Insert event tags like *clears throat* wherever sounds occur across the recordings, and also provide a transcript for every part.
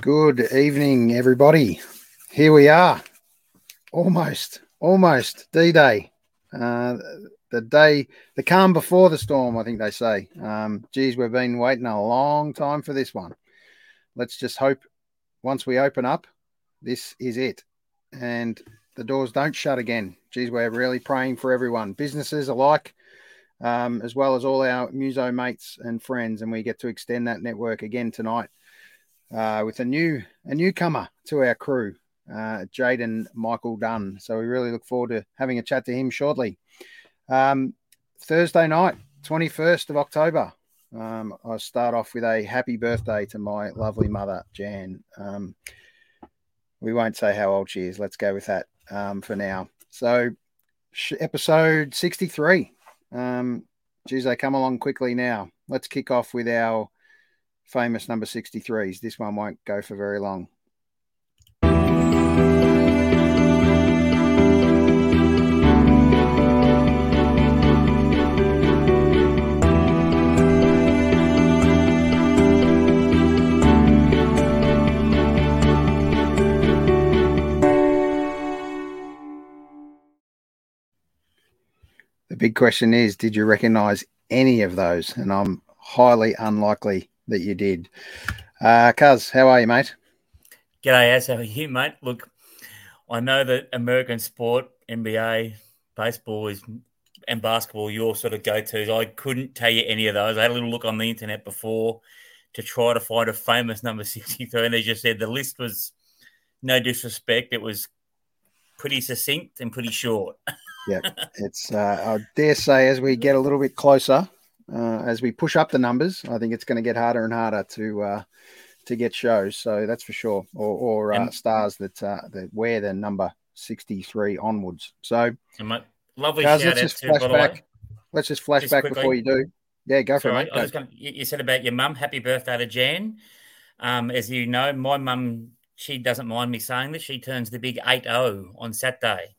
Good evening, everybody. Here we are, almost, almost D Day. Uh, the day, the calm before the storm, I think they say. Um, geez, we've been waiting a long time for this one. Let's just hope once we open up, this is it. And the doors don't shut again. Geez, we're really praying for everyone, businesses alike, um, as well as all our muso mates and friends. And we get to extend that network again tonight uh, with a new a newcomer to our crew, uh, Jaden Michael Dunn. So we really look forward to having a chat to him shortly. Um, Thursday night, 21st of October. Um, I'll start off with a happy birthday to my lovely mother, Jan. Um, we won't say how old she is. Let's go with that um, for now. So, sh- episode 63. Um, geez, they come along quickly now. Let's kick off with our famous number 63s. This one won't go for very long. The big question is Did you recognize any of those? And I'm highly unlikely that you did. Uh, Cuz, how are you, mate? G'day, as how are you, mate? Look, I know that American sport, NBA, baseball is and basketball, your sort of go tos. I couldn't tell you any of those. I had a little look on the internet before to try to find a famous number *laughs* 63. And as you said, the list was no disrespect. It was pretty succinct and pretty short. *laughs* yeah, it's, uh, I dare say, as we get a little bit closer, uh, as we push up the numbers, I think it's going to get harder and harder to uh, to get shows. So that's for sure, or, or uh, stars that uh, that wear the number sixty three onwards. So, lovely guys, let's just flash back. Let's just flash just back quickly. before you do. Yeah, go for Sorry, it. Gonna, you said about your mum. Happy birthday to Jan. Um, as you know, my mum she doesn't mind me saying this. She turns the big 8-0 on Saturday.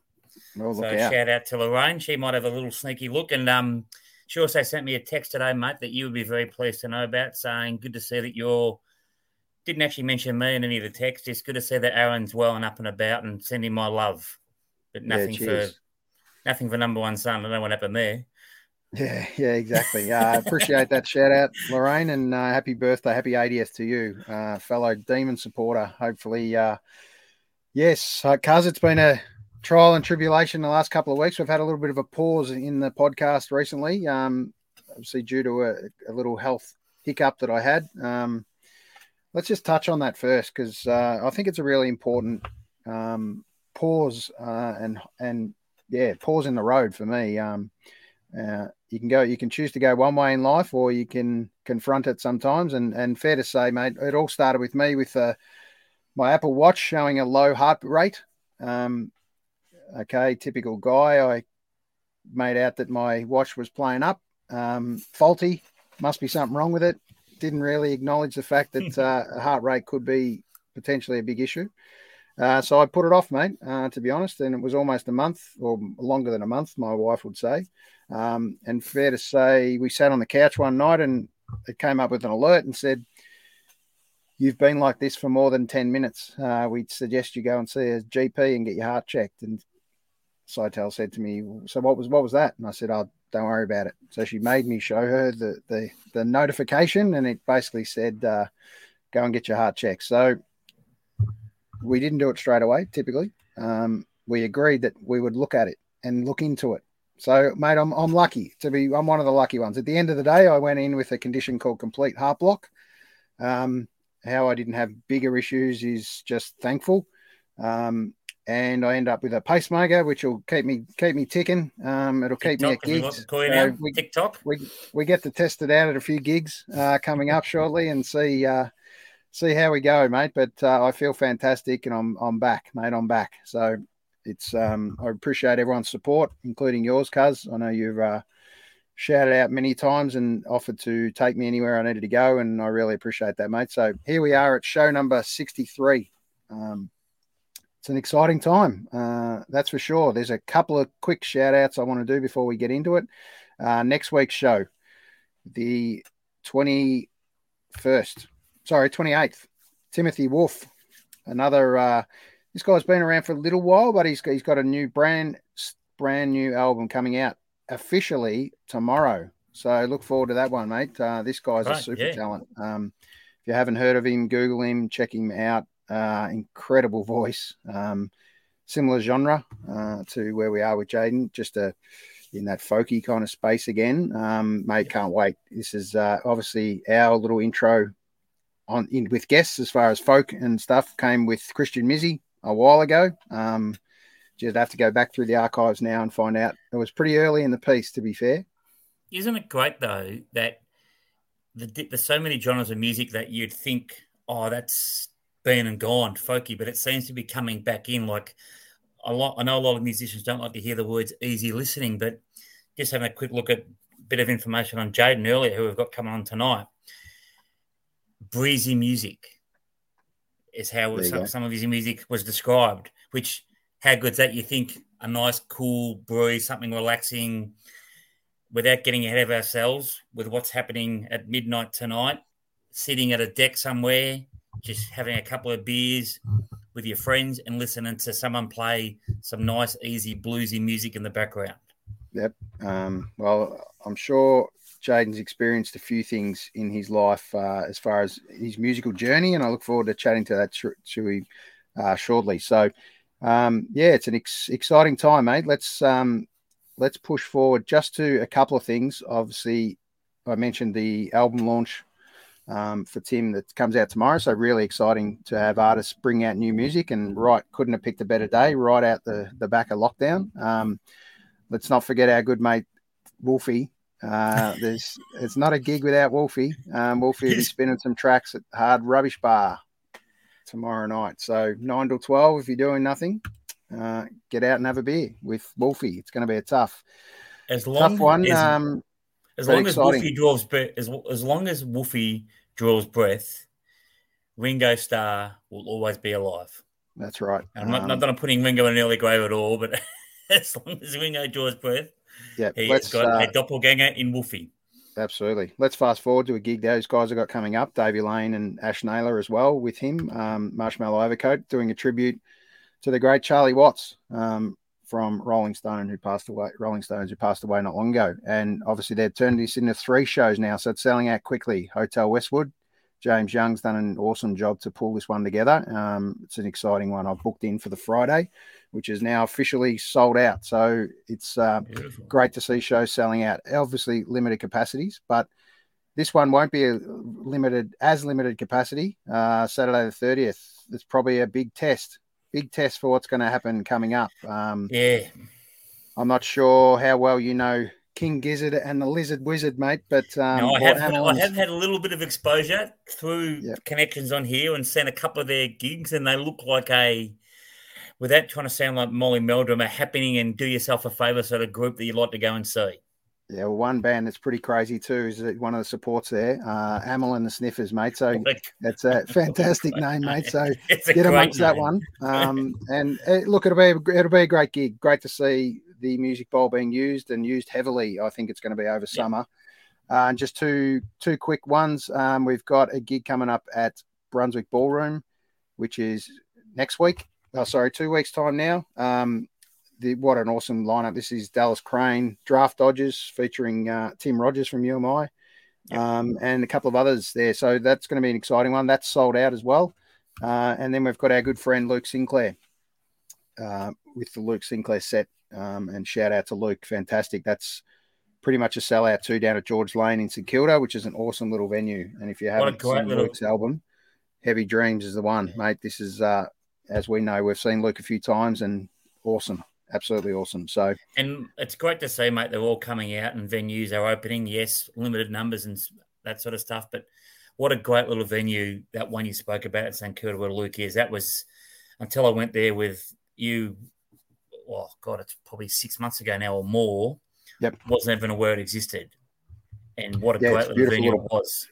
Oh, so out. shout out to Lorraine. She might have a little sneaky look. And um, she also sent me a text today, mate, that you would be very pleased to know about, saying, Good to see that you're. Didn't actually mention me in any of the text. It's good to see that Aaron's well and up and about and sending my love. But nothing yeah, for nothing for number one son. I don't know what happened there. Yeah, yeah, exactly. I uh, appreciate that shout out, Lorraine, and uh, happy birthday, happy 80th to you, uh, fellow Demon supporter. Hopefully, uh, yes, because uh, it's been a trial and tribulation the last couple of weeks. We've had a little bit of a pause in the podcast recently, um, obviously due to a, a, little health hiccup that I had. Um, let's just touch on that first because uh, I think it's a really important um, pause uh, and and yeah, pause in the road for me. Um, uh, you can go, you can choose to go one way in life, or you can confront it sometimes. And and fair to say, mate, it all started with me with uh, my Apple Watch showing a low heart rate. Um, Okay, typical guy. I made out that my watch was playing up, um, faulty. Must be something wrong with it. Didn't really acknowledge the fact that *laughs* uh, heart rate could be potentially a big issue. Uh, so I put it off, mate, uh, to be honest. And it was almost a month or longer than a month, my wife would say. Um, and fair to say, we sat on the couch one night and it came up with an alert and said, You've been like this for more than 10 minutes. Uh, we'd suggest you go and see a GP and get your heart checked. And Sitel said to me, "So what was what was that?" And I said, "Oh, don't worry about it." So she made me show her the the, the notification, and it basically said, uh, "Go and get your heart checked." So we didn't do it straight away. Typically, um, we agreed that we would look at it and look into it. So, mate, I'm I'm lucky to be. I'm one of the lucky ones. At the end of the day, I went in with a condition called complete heart block. Um, how I didn't have bigger issues is just thankful. Um, and I end up with a pacemaker, which will keep me keep me ticking. Um, it'll keep TikTok, me at gigs. So we, TikTok. We we get to test it out at a few gigs uh, coming up shortly and see uh, see how we go, mate. But uh, I feel fantastic, and I'm I'm back, mate. I'm back. So it's um, I appreciate everyone's support, including yours, Cuz. I know you've uh, shouted out many times and offered to take me anywhere I needed to go, and I really appreciate that, mate. So here we are at show number sixty three. Um, it's an exciting time. Uh, that's for sure. There's a couple of quick shout outs I want to do before we get into it. Uh, next week's show, the 21st, sorry, 28th Timothy Wolf, another. Uh, this guy's been around for a little while, but he's he's got a new brand brand new album coming out officially tomorrow. So look forward to that one, mate. Uh, this guy's right, a super yeah. talent. Um, if you haven't heard of him, Google him, check him out. Uh, incredible voice. Um, similar genre uh, to where we are with Jaden, just a in that folky kind of space again. Um, mate, can't wait. This is uh, obviously our little intro on in with guests as far as folk and stuff came with Christian Mizzy a while ago. Um, just have to go back through the archives now and find out. It was pretty early in the piece, to be fair. Isn't it great though that the, there's so many genres of music that you'd think, oh, that's been and gone, folky, but it seems to be coming back in. Like a lot, I know a lot of musicians don't like to hear the words easy listening, but just having a quick look at a bit of information on Jaden earlier, who we've got coming on tonight. Breezy music is how some, some, of his music was described. Which, how good's that? You think a nice, cool breeze, something relaxing, without getting ahead of ourselves with what's happening at midnight tonight, sitting at a deck somewhere, just having a couple of beers with your friends and listening to someone play some nice, easy, bluesy music in the background. Yep. Um, well, I'm sure Jaden's experienced a few things in his life uh, as far as his musical journey, and I look forward to chatting to that to uh, shortly. So, um, yeah, it's an ex- exciting time, mate. Let's um, let's push forward just to a couple of things. Obviously, I mentioned the album launch um, for Tim that comes out tomorrow. So really exciting to have artists bring out new music. And right, couldn't have picked a better day right out the the back of lockdown. Um, let's not forget our good mate Wolfie. Uh, *laughs* there's it's not a gig without Wolfie. Um, Wolfie will be spinning some tracks at Hard Rubbish Bar tomorrow night. So nine till twelve if you're doing nothing uh, get out and have a beer with Wolfie. It's going to be a tough, as long tough one. As, um, as long as Wolfie draws but as, as long as Wolfie draws breath, Ringo Starr will always be alive. That's right. And I'm not, um, not that I'm putting Ringo in an early grave at all, but *laughs* as long as Ringo draws breath, yeah, he's got uh, a doppelganger in Wolfie. Absolutely. Let's fast forward to a gig those guys have got coming up. Davey Lane and Ash Naylor as well with him. Um, Marshmallow Overcoat doing a tribute to the great Charlie Watts um, from Rolling Stone, who passed away. Rolling Stones, who passed away not long ago, and obviously they've turned this into three shows now, so it's selling out quickly. Hotel Westwood. James Young's done an awesome job to pull this one together. Um, it's an exciting one. I've booked in for the Friday, which is now officially sold out. So it's uh, great to see shows selling out. Obviously, limited capacities, but this one won't be a limited as limited capacity. Uh, Saturday the thirtieth. It's probably a big test big test for what's going to happen coming up. Um, yeah, I'm not sure how well you know King Gizzard and the Lizard Wizard, mate. But um, no, I have, I have had a little bit of exposure through yep. connections on here and seen a couple of their gigs, and they look like a, without trying to sound like Molly Meldrum, a happening and do yourself a favour sort of group that you'd like to go and see. Yeah, well, one band that's pretty crazy too is one of the supports there, uh, Amyl and the Sniffers, mate. So *laughs* that's a fantastic *laughs* name, mate. So get amongst that one. *laughs* Um, and uh, look, it'll be it'll be a great gig. Great to see the music bowl being used and used heavily. I think it's going to be over yeah. summer. Uh, and just two two quick ones. Um, we've got a gig coming up at Brunswick Ballroom, which is next week. Oh, sorry, two weeks time now. Um, the, what an awesome lineup. This is Dallas Crane, Draft Dodgers featuring uh, Tim Rogers from You Am I um, and a couple of others there. So that's going to be an exciting one. That's sold out as well. Uh, and then we've got our good friend Luke Sinclair uh, with the Luke Sinclair set. Um, and shout out to Luke. Fantastic. That's pretty much a sellout too down at George Lane in St Kilda, which is an awesome little venue. And if you haven't seen little... Luke's album, Heavy Dreams is the one, mate. This is, uh, as we know, we've seen Luke a few times and awesome absolutely awesome. So, and it's great to see, mate. They're all coming out and venues are opening. Yes, limited numbers and that sort of stuff, but what a great little venue that one you spoke about at St Kilda where Luke is. That was until I went there with you. Oh God, it's probably six months ago now or more. Yep, wasn't even aware it existed, and what a yeah, great little venue little, it was.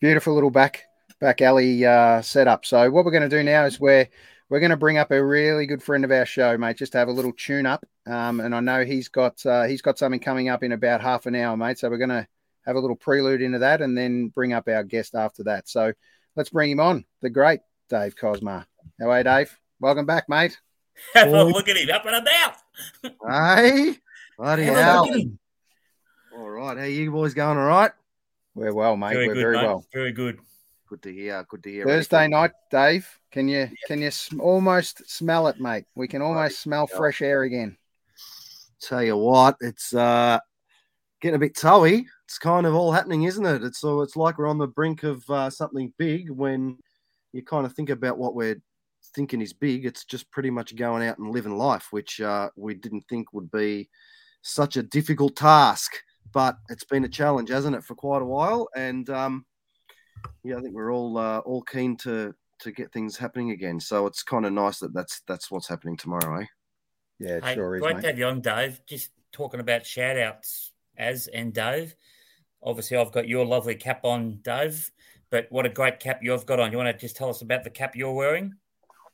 Beautiful little back back alley uh, setup. So what we're going to do now is we're we're going to bring up a really good friend of our show, mate, just to have a little tune up. Um, and I know he's got uh, he's got something coming up in about half an hour, mate. So we're going to have a little prelude into that, and then bring up our guest after that. So let's bring him on, the great Dave Cosma. How are you, Dave? Welcome back, mate. *laughs* Have a look at him up and about. Hey, bloody hell. look at him. All right, how you boys going? All right. We're well, mate. Very We're good, very mate. well. Very good. Good to hear. Good to hear. Thursday night, Dave. Can you can you sm- almost smell it, mate? We can almost smell Yeah. fresh air again. Tell you what, it's uh getting a bit toey. It's kind of all happening, isn't it? It's so it's like we're on the brink of uh, something big. When you kind of think about what we're thinking is big, it's just pretty much going out and living life, which uh, we didn't think would be such a difficult task. But it's been a challenge, hasn't it, for quite a while? And um, yeah, I think we're all uh, all keen to to get things happening again. So it's kind of nice that that's that's what's happening tomorrow, eh? Yeah, it Hey, sure is, great mate. to have you on, Dave. Just talking about shout outs, as and Dave. Obviously, I've got your lovely cap on, Dave. But what a great cap you've got on. You want to just tell us about the cap you're wearing?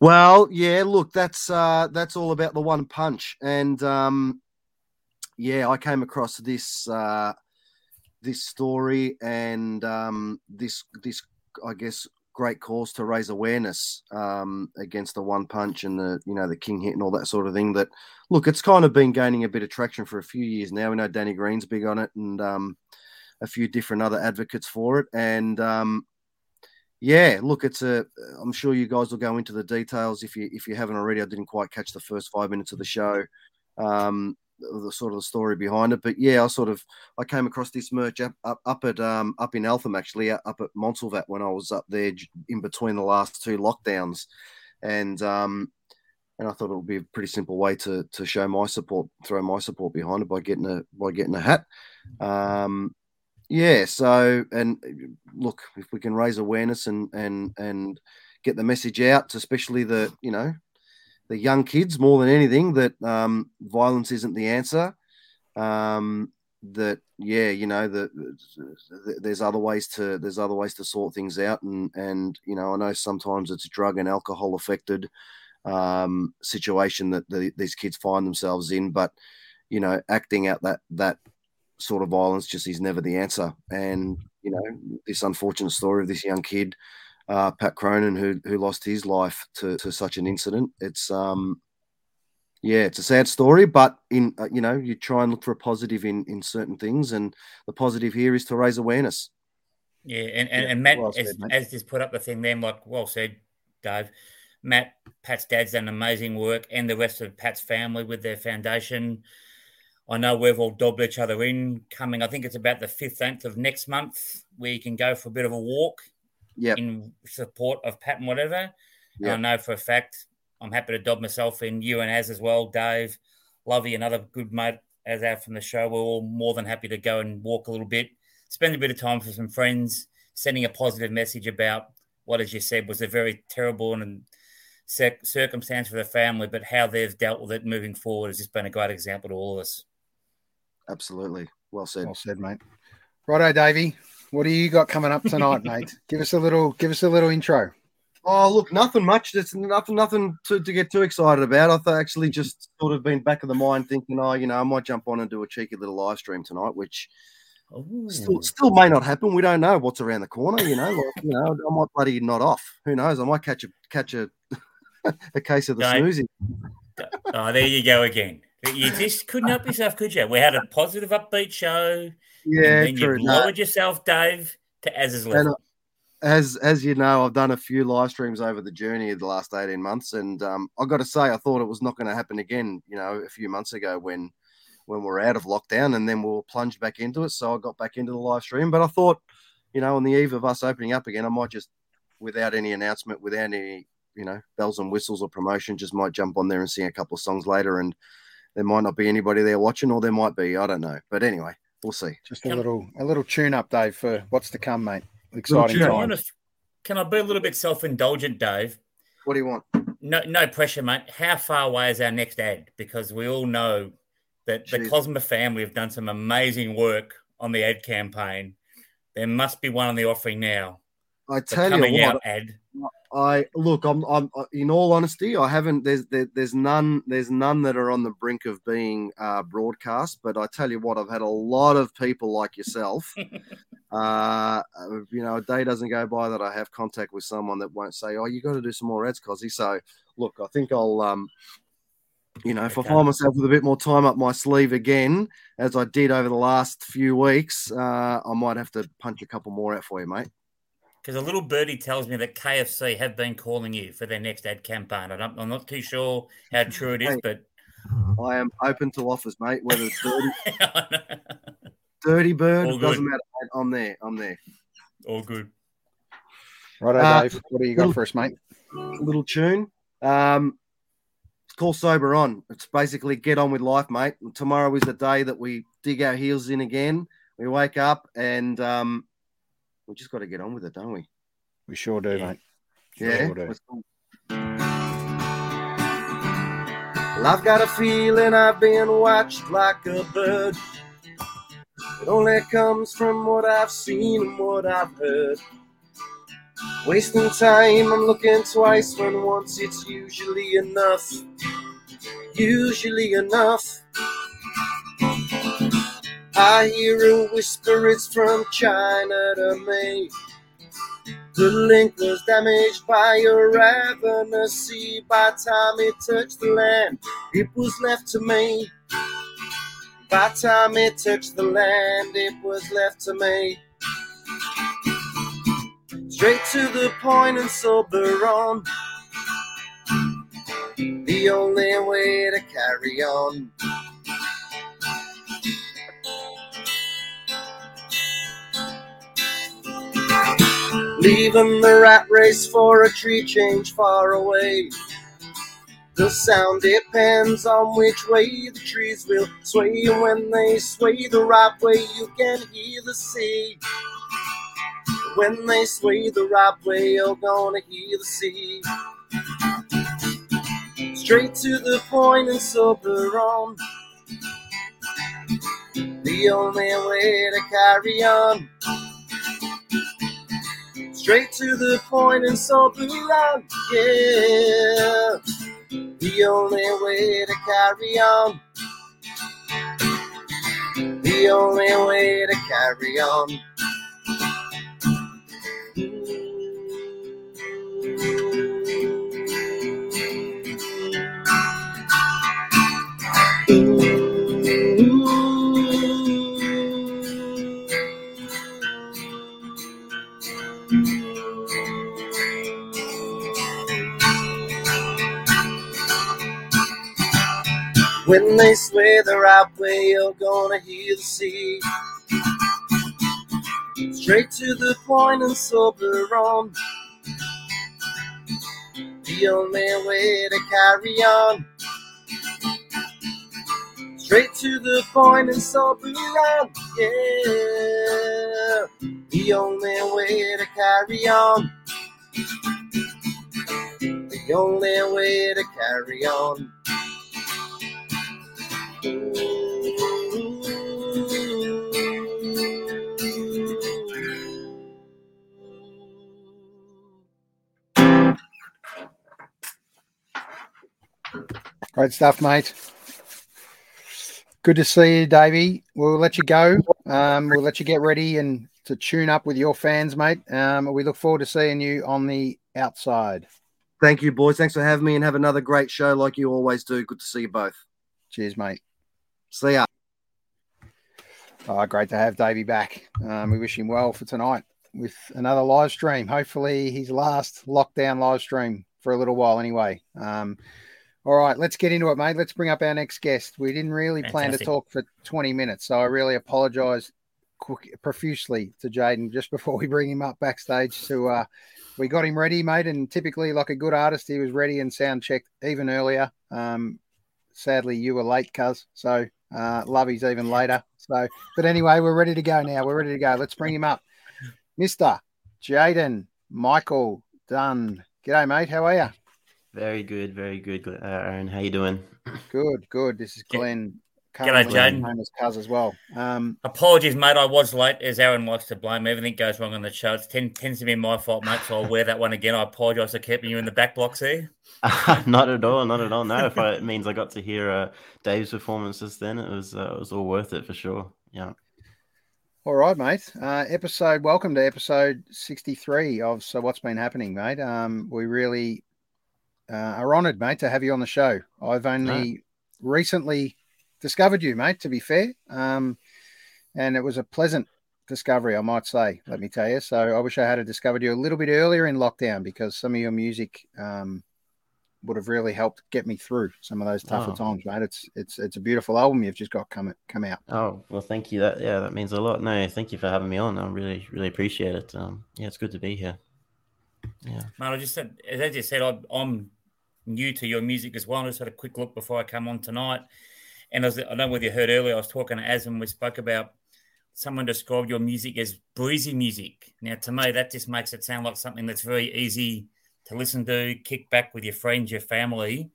Well, yeah, look, that's uh that's all about the one punch. And um yeah, I came across this uh this story and um this this I guess great cause to raise awareness um against the one punch and the you know the king hit and all that sort of thing. That look it's kind of been gaining a bit of traction for a few years now. We know danny green's big on it and um a few different other advocates for it. And um yeah, look, it's a. I'm sure you guys will go into the details if you if you haven't already. I didn't quite catch the first five minutes of the show, um, the sort of the story behind it. But yeah, I sort of I came across this merch up up, up at um, up in Eltham actually, up at Montsalvat when I was up there in between the last two lockdowns, and um, and I thought it would be a pretty simple way to to show my support, throw my support behind it by getting a by getting a hat. Um, yeah, so and look, if we can raise awareness and and and get the message out, especially the you know the young kids more than anything, that um, violence isn't the answer. Um, that yeah, you know that that there's other ways to there's other ways to sort things out, and and you know I know sometimes it's drug and alcohol affected um, situation that the, these kids find themselves in, but you know acting out that that sort of violence just is never the answer. And you know, this unfortunate story of this young kid, uh, Pat Cronin, who who lost his life to, to such an incident. It's um, yeah, it's a sad story, but in uh, you know, you try and look for a positive in in certain things, and the positive here is to raise awareness. Yeah, and, and, Yeah, and Matt well as, said, as just put up the thing then, like well said, Dave. Matt, Pat's dad's done amazing work, and the rest of Pat's family with their foundation. I know we've all dobbed each other in. Coming, I think it's about the fifteenth of next month, where you can go for a bit of a walk Yeah, in support of Pat and whatever. And I know for a fact, I'm happy to dob myself in. You and Az as well, Dave, Lovey, another good mate as out from the show. We're all more than happy to go and walk a little bit, spend a bit of time with some friends, sending a positive message about what, as you said, was a very terrible and circumstance for the family, but how they've dealt with it moving forward has just been a great example to all of us. Absolutely. Well said. Well said, mate. Righto, Davey. What do you got coming up tonight, *laughs* mate? Give us a little give us a little intro. Oh, look, nothing much. It's nothing, nothing to, to get too excited about. I've actually just sort of been back of the mind thinking, oh, you know, I might jump on and do a cheeky little live stream tonight, which oh. still, still may not happen. We don't know what's around the corner. You know, like, you know, I might bloody not off. Who knows? I might catch a catch a *laughs* a case of the Don't- snoozy. Oh, there you go again. You just couldn't help yourself, could you? We had a positive, upbeat show. Yeah, and then true. you No, lowered yourself, Dave, to Az's And, level. as as you know, I've done a few live streams over the journey of the last eighteen months, and um, I got to say, I thought it was not going to happen again. You know, a few months ago when when we we're out of lockdown, and then we were plunged back into it. So I got back into the live stream, but I thought, you know, on the eve of us opening up again, I might just, without any announcement, without any you know bells and whistles or promotion, just might jump on there and sing a couple of songs later, and there might not be anybody there watching, or there might be. I don't know, but anyway, we'll see. Just a Come- little a little tune up, Dave, for what's to come, mate. Exciting tune. Can I, times. can I be a little bit self indulgent, Dave? What do you want? No, no pressure, mate. How far away is our next ad? Because we all know that the Jeez. Cosma family have done some amazing work on the ad campaign. There must be one on the offering now. I The tell you what, ad. I look. I'm. I'm. In all honesty, I haven't. There's. There, there's none. There's none that are on the brink of being uh, broadcast. But I tell you what, I've had a lot of people like yourself. *laughs* uh, you know, a day doesn't go by that I have contact with someone that won't say, "Oh, you got to do some more ads, Cosy." So, look, I think I'll. Um, you know, if okay. I find myself with a bit more time up my sleeve again, as I did over the last few weeks, uh, I might have to punch a couple more out for you, mate because a little birdie tells me that KFC have been calling you for their next ad campaign. I am not too sure how true it is, but I am open to offers, mate. Whether it's dirty, *laughs* dirty bird, doesn't matter. Mate. I'm there. I'm there. All good. Right, uh, Dave. What do you got for us, mate? Little tune. Um, it's called Sober On. It's basically get on with life, mate. Tomorrow is the day that we dig our heels in again. We wake up and um, we just got to get on with it, don't we? We sure do, yeah. mate. yeah. Sure do. Well, I've got a feeling I've been watched like a bird. It only comes from what I've seen and what I've heard. Wasting time, I'm looking twice when once it's usually enough. Usually enough. I hear a whisper, it's from China to me. The link was damaged by a ravenous sea. By time it touched the land, it was left to me. By time it touched the land, it was left to me. Straight to the point and sober on. The only way to carry on. Leaving the rat race for a tree change far away. The sound depends on which way the trees will sway. And when they sway the right way, you can hear the sea. When they sway the right way, you're gonna hear the sea. Straight to the point and sober on. The only way to carry on straight to the point and so blunt. Yeah, the only way to carry on. The only way to carry on. When they sway the right way, you're gonna hear the sea. Straight to the point and sober on. The only way to carry on. Straight to the point and sober on. Yeah. The only way to carry on. The only way to carry on. Great stuff, mate. Good to see you, Davey. We'll let you go. Um, we'll let you get ready and to tune up with your fans, mate. Um, we look forward to seeing you on the outside. Thank you, boys. Thanks for having me and have another great show like you always do. Good to see you both. Cheers, mate. See ya. Oh, great to have Davey back. Um, we wish him well for tonight with another live stream. Hopefully, his last lockdown live stream for a little while, anyway. Um, all right, let's get into it, mate. Let's bring up our next guest. We didn't really Fantastic. plan to talk for 20 minutes, so I really apologize profusely to Jaden just *laughs* before we bring him up backstage. To uh, we got him ready, mate, and typically, like a good artist, he was ready and sound checked even earlier. Um, sadly, you were late, cuz. So uh, Lovey's even later. So, but anyway, we're ready to go now. We're ready to go. Let's bring him up. Mr. Jaden Michael Dunn. G'day, mate. How are you? Very good, very good, uh, Aaron. How you doing? Good, good. This is Glenn G'day, Jaden. Known as Cuz as well. Um, Apologies, mate. I was late, as Aaron likes to blame. Everything goes wrong on the show. It tend, tends to be my fault, mate. So I'll wear that one again. I apologise for keeping you in the back blocks here. *laughs* *laughs* not at all. Not at all. No, if I, it means I got to hear uh, Dave's performances, then it was uh, it was all worth it for sure. Yeah. All right, mate. Uh, episode. Welcome to episode sixty-three of So What's Been Happening, mate. Um, we really uh, are honoured, mate, to have you on the show. I've only no. recently discovered you, mate, to be fair. Um, and it was a pleasant discovery, I might say, let me tell you. So I wish I had discovered you a little bit earlier in lockdown because some of your music um, would have really helped get me through some of those tougher oh. times, mate. It's it's it's a beautiful album you've just got come come out. Oh well, thank you. That yeah, that means a lot. No, thank you for having me on. I really really appreciate it. Um, yeah, it's good to be here. Yeah, man. I just said, as I just said, I, I'm new to your music as well. I just had a quick look before I come on tonight. And as I don't know whether you heard earlier, I was talking to and we spoke about someone described your music as breezy music. Now, to me, that just makes it sound like something that's very easy to listen to, kick back with your friends, your family.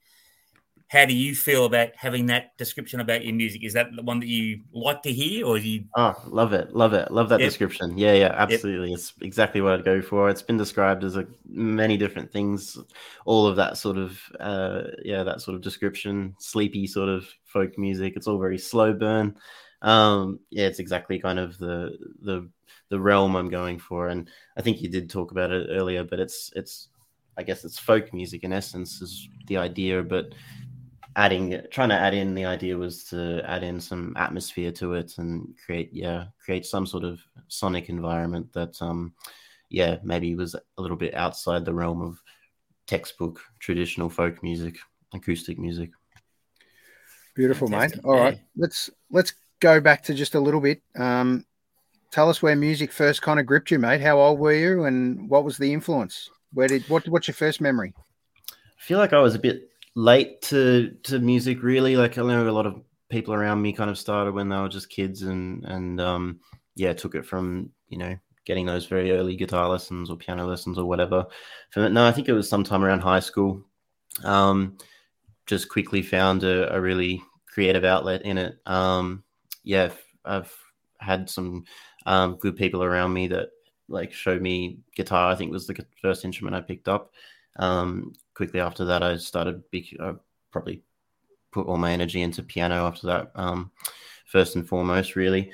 How do you feel about having that description about your music? Is that the one that you like to hear, or you? Oh, love it, love it, love that yep. description. Yeah, yeah, absolutely. Yep. It's exactly what I'd go for. It's been described as a, many different things, all of that sort of, uh, yeah, that sort of description, sleepy sort of folk music. It's all very slow burn. Um, yeah, it's exactly kind of the the the realm I'm going for, and I think you did talk about it earlier, but it's it's I guess it's folk music in essence is the idea, but adding trying to add in the idea was to add in some atmosphere to it and create yeah create some sort of sonic environment that um yeah maybe was a little bit outside the realm of textbook traditional folk music acoustic music beautiful Fantastic. mate all right let's let's go back to just a little bit um tell us where music first kind of gripped you mate how old were you and what was the influence where did what what's your first memory I feel like I was a bit late to to music really. Like I know a lot of people around me kind of started when they were just kids and and um yeah, took it from, you know, getting those very early guitar lessons or piano lessons or whatever. no, I think it was sometime around high school. Um just quickly found a, a really creative outlet in it. Um yeah, I've had some um, good people around me that like showed me guitar. I think was the first instrument I picked up. Um, quickly after that, I started uh, probably put all my energy into piano after that. Um, first and foremost, really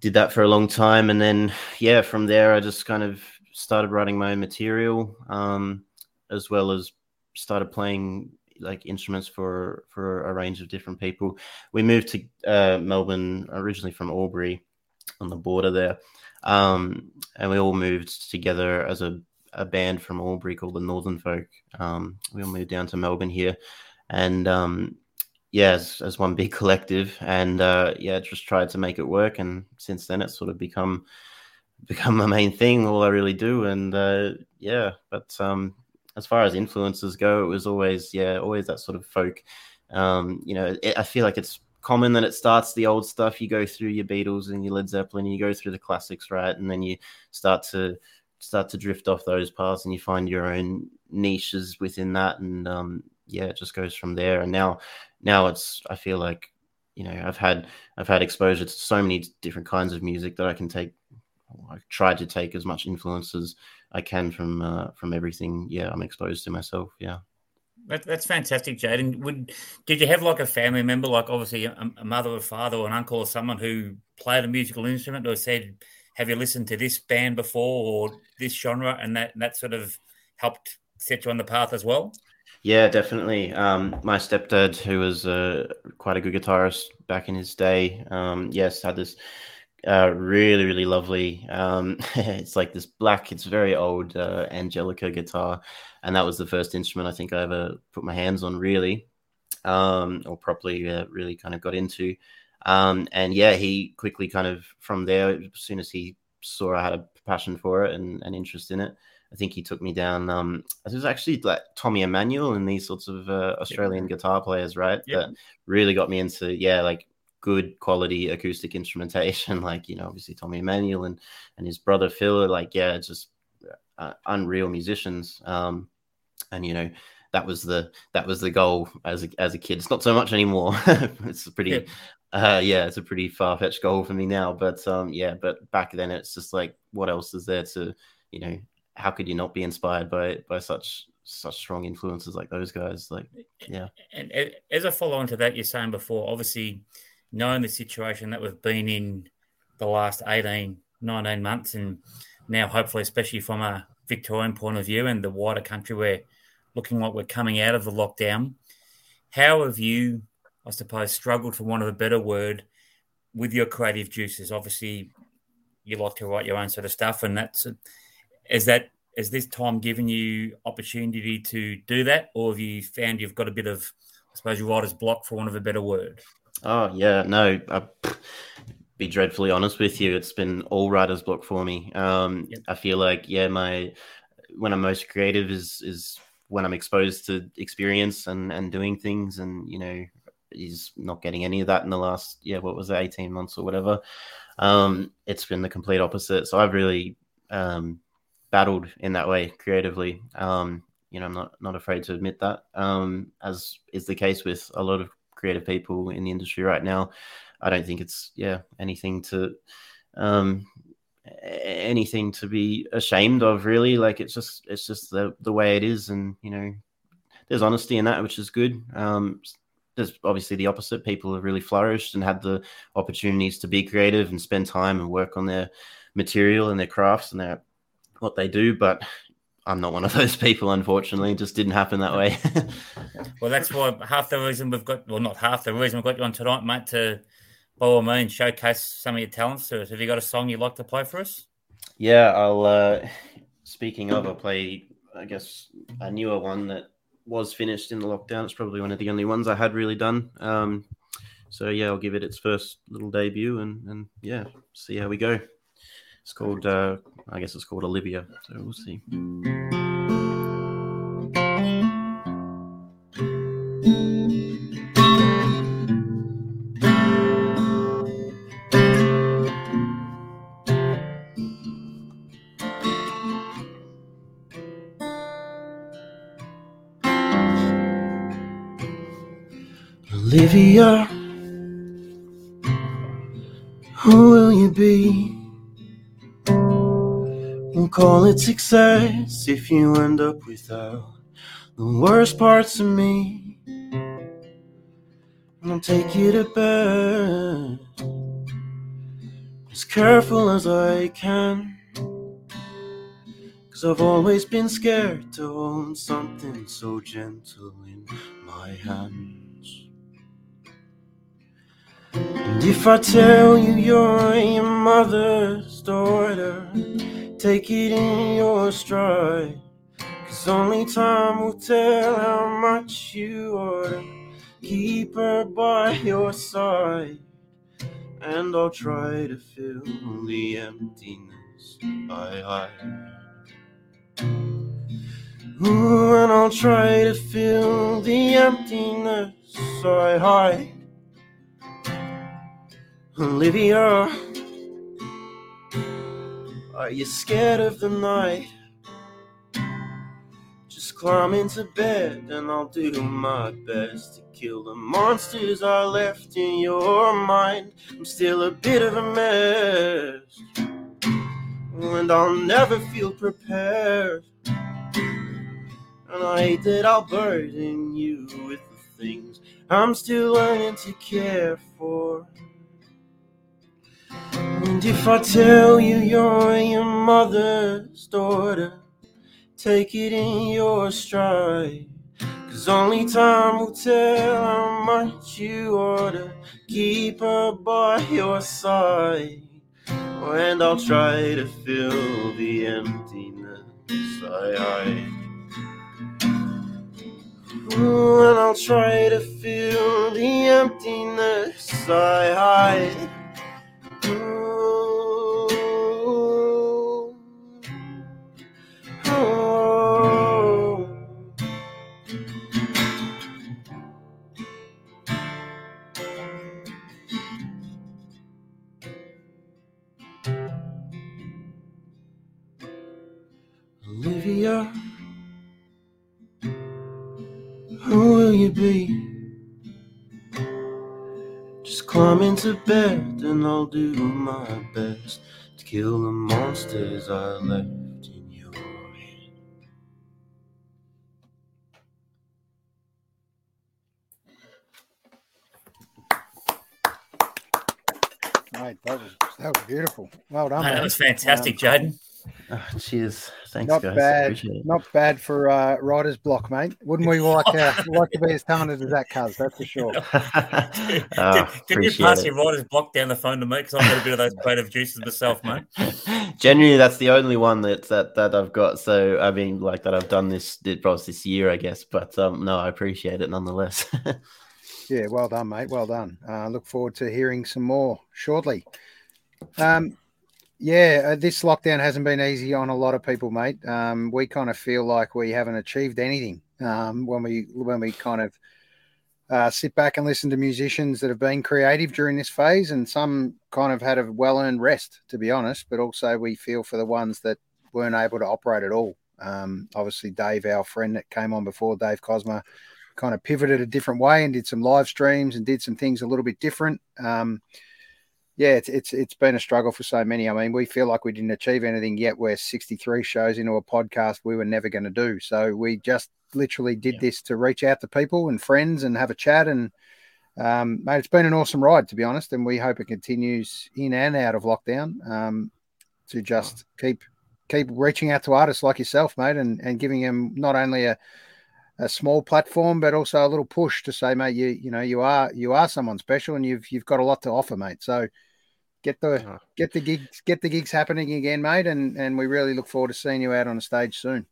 did that for a long time, and then yeah, from there I just kind of started writing my own material, um, as well as started playing like instruments for for a range of different people. We moved to uh, Melbourne originally from Albury on the border there, um, and we all moved together as a a band from Albury called the Northern Folk. Um, we all moved down to Melbourne here, and um, yeah, as, as, one big *laughs* collective, and uh, yeah, just tried to make it work. And since then, it's sort of become become the main thing, all I really do. And uh, yeah, but um, as far as influences go, it was always yeah, always that sort of folk. Um, you know, it, I feel like it's common that it starts the old stuff. You go through your Beatles and your Led Zeppelin, you go through the classics, right? And then you start to start to drift off those paths and you find your own niches within that and um, yeah it just goes from there and now now it's i feel like you know i've had i've had exposure to so many different kinds of music that i can take i try to take as much influence as i can from uh, from everything yeah i'm exposed to myself yeah. That, that's fantastic, Jaden. Would did you have like a family member, like obviously a, a mother or father or an uncle or someone who played a musical instrument or said, have you listened to this band before or this genre? And that that sort of helped set you on the path as well? Yeah definitely. Um, my stepdad who was uh, quite a good guitarist back in his day um, yes had this uh, really really lovely um, *laughs* it's like this black it's very old uh, angelica guitar and that was the first instrument i think i ever put my hands on really um, or properly uh, really kind of got into um, and yeah, he quickly kind of from there, as soon as he saw I had a passion for it and an interest in it, I think he took me down. Um, it was actually like Tommy Emmanuel and these sorts of uh, Australian yeah. guitar players, right? Yeah. That really got me into yeah, like good quality acoustic instrumentation. *laughs* Like you know, obviously Tommy Emmanuel and and his brother Phil, are like yeah, just uh, unreal musicians. Um, and you know, that was the that was the goal as a, as a kid. It's not so much anymore. *laughs* it's pretty. Yeah Uh, yeah, it's a pretty far fetched goal for me now, but um, yeah, but back then it's just like, what else is there to, you know, how could you not be inspired by by such such strong influences like those guys? Like, yeah. And as a follow on to that, you're saying before, obviously, knowing the situation that we've been in the last 18, 19 months, and now hopefully, especially from a Victorian point of view and the wider country, we're looking like we're coming out of the lockdown. How have you, I suppose, struggled for want of a better word, with your creative juices? Obviously, you like to write your own sort of stuff, and that's is that is this time given you opportunity to do that, or have you found you've got a bit of, I suppose, writer's block for want of a better word? Oh yeah, no. I, be dreadfully honest with you, it's been all writer's block for me. Um, yep. I feel like yeah, my when I'm most creative is is when I'm exposed to experience and and doing things, and you know, is not getting any of that in the last yeah, what was it, eighteen months or whatever. Um, it's been the complete opposite. So I've really um, battled in that way creatively. Um, you know, I'm not not afraid to admit that, um, as is the case with a lot of creative people in the industry right now. I don't think it's yeah anything to um, anything to be ashamed of really. Like it's just it's just the the way it is, and you know, there's honesty in that, which is good. Um, there's obviously the opposite. People have really flourished and had the opportunities to be creative and spend time and work on their material and their crafts and their what they do, but I'm not one of *laughs* those people, unfortunately. It just didn't happen that way. *laughs* well, that's why half the reason we've got, well, not half the reason we've got you on tonight, mate, to by all means showcase some of your talents to us. Have you got a song you'd like to play for us? Yeah, I'll. Uh, speaking of, I'll play, I guess, a newer one that was finished in the lockdown. It's probably one of the only ones I had really done. Um, so yeah, I'll give it its first little debut and and yeah, see how we go. It's called, uh, I guess it's called Olivia. So we'll see. Call it success if you end up without the worst parts of me. And I'll take you to bed as careful as I can. Cause I've always been scared to hold something so gentle in my hands. And if I tell you you're your mother's daughter, take it in your stride. Cause only time will tell how much you ought to keep her by your side. And I'll try to fill the emptiness I hide. Ooh, and I'll try to fill the emptiness I hide. Olivia. Are you scared of the night? Just climb into bed and I'll do my best to kill the monsters I left in your mind. I'm still a bit of a mess, and I'll never feel prepared. And I hate that I'll burden you with the things I'm still learning to care for. And if I tell you you're your mother's daughter, take it in your stride. Cause only time will tell how much you ought to keep her by your side. And I'll try to fill the emptiness I hide. And I'll try to fill the emptiness I hide. Climb into bed and I'll do my best to kill the monsters I left in your head. Mate, that was that was beautiful. Well done. Mate, that was fantastic, Um, Jaden. Ah, cheers. Thanks, not guys. bad. Not bad for uh, writer's block, mate. Wouldn't we like uh, *laughs* like to be as talented as that, Cuz? That's for sure. *laughs* *laughs* Ah, Can, can you pass it. your writer's block down the phone to me? Because I've got a bit of those creative juices myself, mate. Generally, that's the only one that that that I've got. So I mean, like that I've done this did probably this year, I guess. But um, no, I appreciate it nonetheless. Yeah, well done, mate. Well done. Uh, look forward to hearing some more shortly. Um, yeah, uh, this lockdown hasn't been easy on a lot of people, mate. Um, we kind of feel like we haven't achieved anything um, when we when we kind of uh, sit back and listen to musicians that have been creative during this phase, and some kind of had a well earned rest, to be honest. But also, we feel for the ones that weren't able to operate at all. Um, obviously, Dave, our friend that came on before, Dave Cosma, kind of pivoted a different way and did some live streams and did some things a little bit different. Um, yeah, it's, it's it's been a struggle for so many. I mean, we feel like we didn't achieve anything yet. We're 63 shows into a podcast we were never going to do. So we just literally did Yeah. this to reach out to people and friends and have a chat. And um, mate, it's been an awesome ride to be honest. And we hope it continues in and out of lockdown um, to just keep keep reaching out to artists like yourself, mate, and and giving them not only a a small platform, but also a little push to say, mate, you you know you are you are someone special, and you've you've got a lot to offer, mate. So get the Oh. get the gigs get the gigs happening again, mate, and and we really look forward to seeing you out on the stage soon.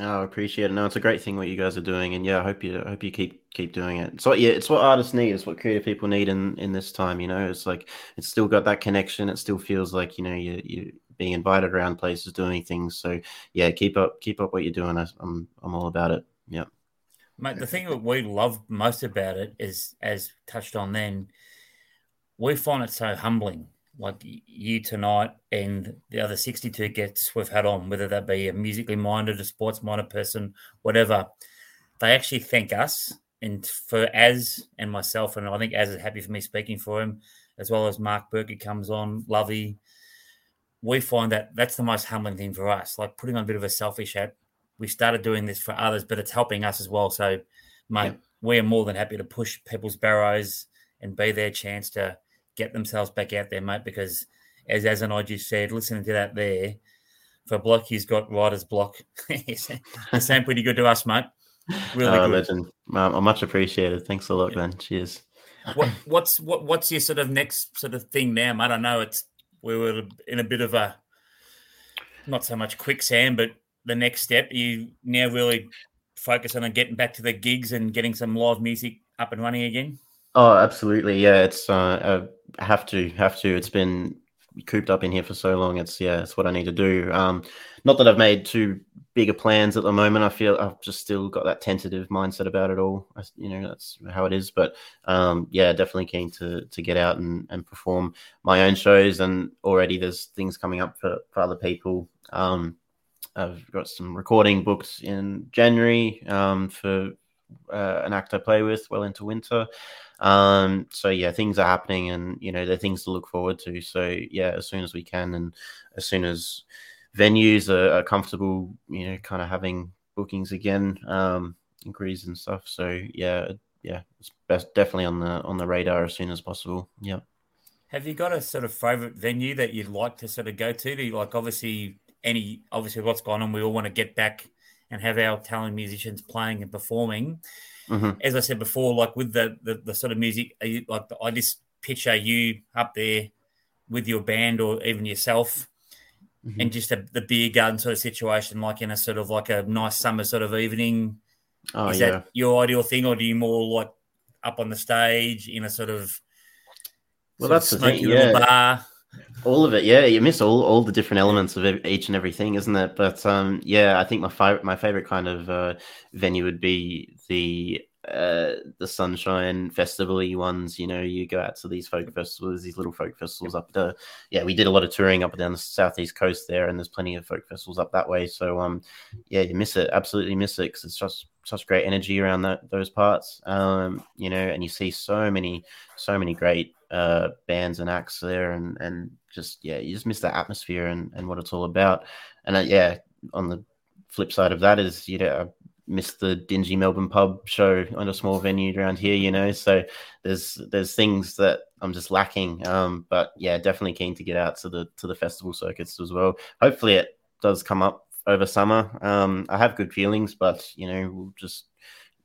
Oh, I appreciate it. No, it's a great thing what you guys are doing, and yeah, I hope you I hope you keep keep doing it. So yeah, it's what artists need. It's what creative people need in in this time. You know, it's like it's still got that connection. It still feels like you know you you being invited around places, doing things. So yeah, keep up keep up what you're doing. I, I'm I'm all about it. Yeah. Mate, the thing that we love most about it is, as touched on then, we find it so humbling. Like you tonight and the other 62 guests we've had on, whether that be a musically minded, a sports minded person, whatever, they actually thank us. And for Az and myself, and I think Az is happy for me speaking for him, as well as Mark Burke comes on, Lovey. We find that that's the most humbling thing for us. Like putting on a bit of a selfish hat, we started doing this for others, but it's helping us as well. So, mate, we are more than happy to push people's barrows and be their chance to get themselves back out there, mate. Because as Az and I just said, listening to that there, for a bloke who's got writer's block, *laughs* it sound pretty good to us, mate. Really Oh, good. legend. Um, I'm much appreciated. Thanks a lot, man. Cheers. What, what's what, what's your sort of next sort of thing now, mate? I know it's we were in a bit of a not so much quicksand, but the next step. You now really focusing on getting back to the gigs and getting some live music up and running again. Oh, absolutely. Yeah, it's uh, I have to have to. It's been cooped up in here for so long. It's yeah, it's what I need to do. Um, not that I've made too bigger plans at the moment. I feel I've just still got that tentative mindset about it all. I, you know, that's how it is. But um, yeah, definitely keen to to get out and, and perform my own shows. And already there's things coming up for, for other people. Um, I've got some recording books in January um, for uh, an act I play with well into winter. Um, so yeah, things are happening, and you know, they're things to look forward to. So yeah, as soon as we can, and as soon as venues are, are comfortable, you know, kind of having bookings again, um, inquiries and stuff. So yeah, yeah, it's best, definitely on the on the radar as soon as possible. Yeah. Have you got a sort of favorite venue that you'd like to sort of go to? Do you like obviously any obviously what's gone on? We all want to get back and have our talented musicians playing and performing. Hmm As I said before, like with the the, the sort of music, you, like I just picture you up there with your band or even yourself, Mhm. and just a, the beer garden sort of situation, like in a sort of like a nice summer sort of evening. Oh Is yeah. that your ideal thing, or do you more like up on the stage in a sort of Well, that's the thing, yeah. bar? All of it, yeah. You miss all, all the different elements of each and everything, isn't it? But um, yeah, I think my favorite my favorite kind of uh, venue would be the uh, the sunshine festival ones. You know, you go out to these folk festivals, these little folk festivals up there. Yeah, we did a lot of touring up and down the southeast coast there, and there's plenty of folk festivals up that way. So um, yeah, you miss it, absolutely miss it, because it's just such great energy around that those parts. Um, you know, and you see so many so many great uh, bands and acts there, and and just yeah, you just miss that atmosphere and and what it's all about. And uh, yeah, on the flip side of that is you know miss the dingy Melbourne pub show on a small venue around here, you know. So there's there's things that I'm just lacking. Um, but yeah, definitely keen to get out to the to the festival circuits as well. Hopefully it does come up over summer. Um, I have good feelings, but you know, we'll just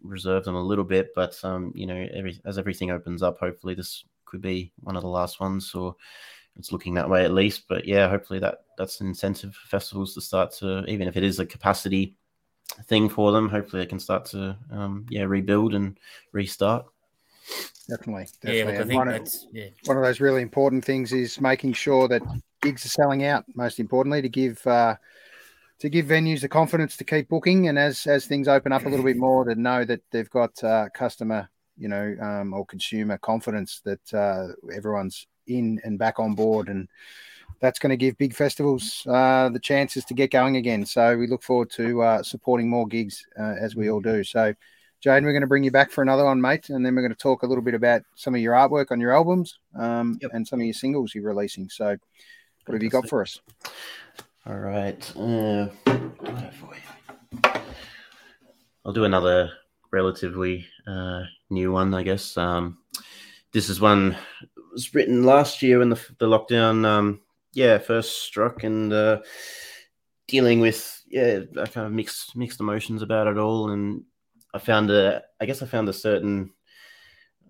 reserve them a little bit. But um, you know, every as everything opens up, hopefully this could be one of the last ones, or it's looking that way at least. But yeah, hopefully that that's an incentive for festivals to start to, even if it is a capacity thing for them. Hopefully, they can start to um, yeah rebuild and restart. Definitely, definitely. Yeah, I think one, that's, of, yeah. one of those really important things is making sure that gigs are selling out. Most importantly, to give uh, to give venues the confidence to keep booking, and as as things open up a little bit more, to know that they've got uh, customer, you know, um, or consumer confidence that uh, everyone's in and back on board, and that's going to give big festivals uh, the chances to get going again. So we look forward to uh, supporting more gigs uh, as we all do. So. Jayden, we're going to bring you back for another one, mate, and then we're going to talk a little bit about some of your artwork on your albums um, yep. and some of your singles you're releasing. So, what have you got for us? All right. Uh, I'll do another relatively uh, new one, I guess. Um, this is one was written last year when the, the lockdown, um, yeah, first struck, and uh, dealing with yeah, I kind of mixed mixed emotions about it all, and I found a, I guess I found a certain,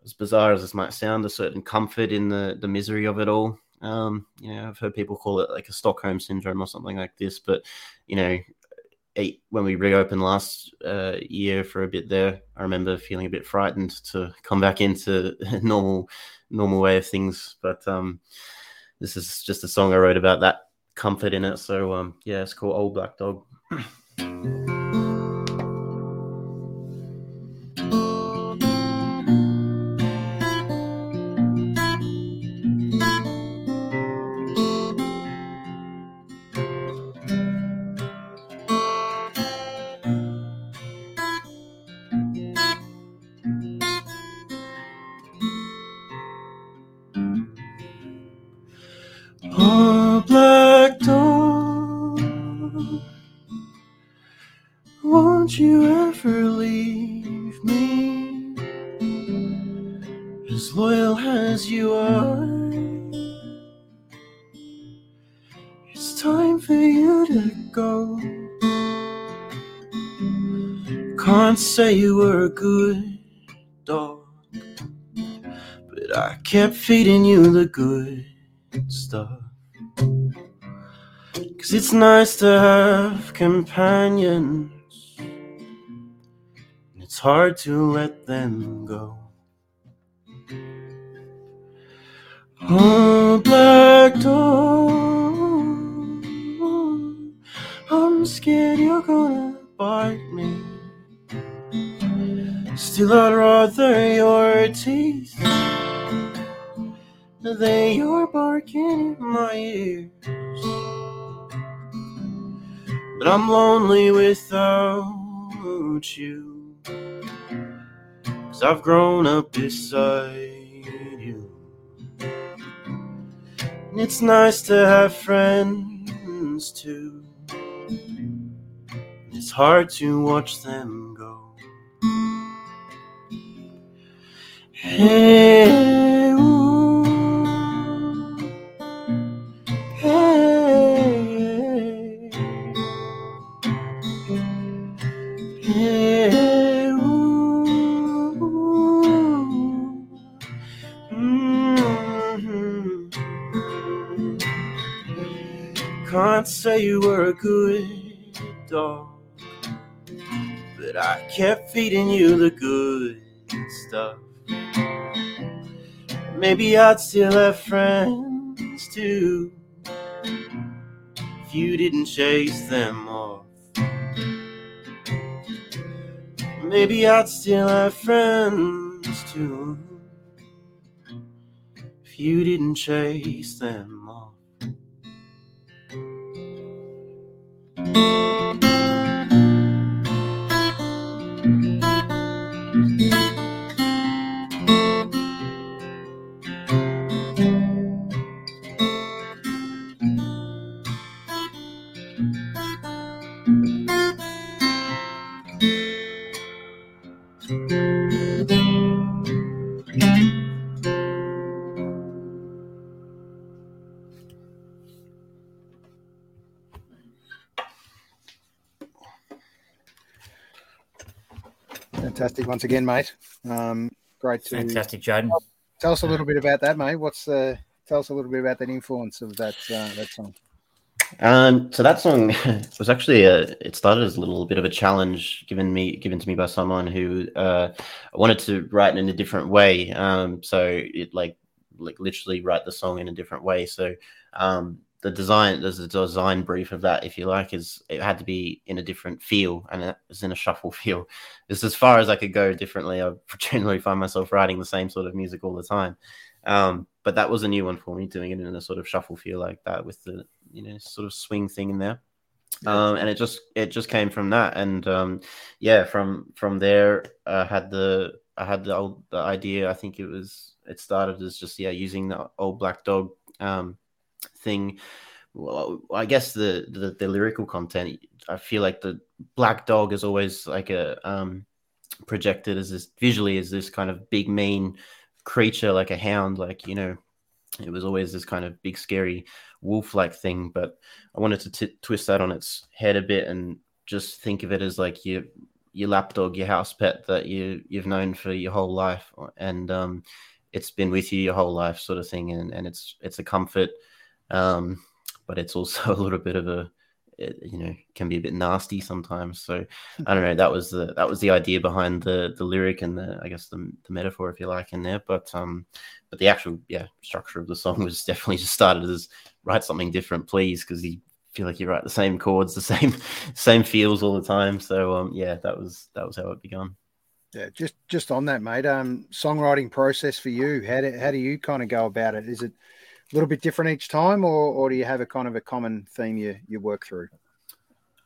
as bizarre as this might sound, a certain comfort in the the misery of it all. Um, you know, I've heard people call it like a Stockholm syndrome or something like this, but you know, eight, when we reopened last uh, year for a bit there, I remember feeling a bit frightened to come back into *laughs* normal, normal way of things. But um, this is just a song I wrote about that comfort in it. So um, yeah, it's called Old Black Dog. *clears throat* good dog, but I kept feeding you the good stuff. Cause it's nice to have companions, and it's hard to let them go. Oh, black dog, I'm scared you're gonna bite me. Still, I'd rather your teeth than your barking in my ears. But I'm lonely without you. Cause I've grown up beside you. And it's nice to have friends too. It's hard to watch them Hey, ooh, hey, hey, ooh. Can't say you were a good dog, but I kept feeding you the good stuff. Maybe I'd still have friends too if you didn't chase them off. Maybe I'd still have friends too if you didn't chase them off. Once again, mate. Um, great to Fantastic, Jaden. tell us a little bit about that, mate. What's the tell us a little bit about that influence of that uh, that song? Um, so that song *laughs* was actually a. It started as a little bit of a challenge given me given to me by someone who uh, wanted to write in a different way. Um, so it like like literally write the song in a different way. So um, the design there's a design brief of that, if you like, is it had to be in a different feel and it was in a shuffle *laughs* feel. It's as far as I could go differently. I *laughs* generally find myself writing the same sort of music all the time. Um, but that was a new one for me, doing it in a sort of shuffle feel like that with the you know sort of swing thing in there. Um, and it just it just came from that, and um, yeah, from from there, I had the I had the old the idea. I think it was it started as just yeah using the old black dog um, thing. Well, I guess the, the the lyrical content. I feel like the black dog is always like a um, projected as this visually as this kind of big mean creature, like a hound, like you know it was always this kind of big scary wolf like thing but i wanted to t- twist that on its head a bit and just think of it as like your your lapdog your house pet that you you've known for your whole life and um it's been with you your whole life sort of thing and, and it's it's a comfort um but it's also *laughs* a little bit of a it, you know can be a bit nasty sometimes so i don't know that was the that was the idea behind the the lyric and the i guess the, the metaphor if you like in there but um but the actual yeah structure of the song was *laughs* definitely just started as write something different please because you feel like you write the same chords the *laughs* same same feels all the time so um yeah that was that was how it began Yeah, just just on that, mate. Um, songwriting process for you. How do how do you kind of go about it? Is it little bit different each time, or or do you have a kind of a common theme you you work through?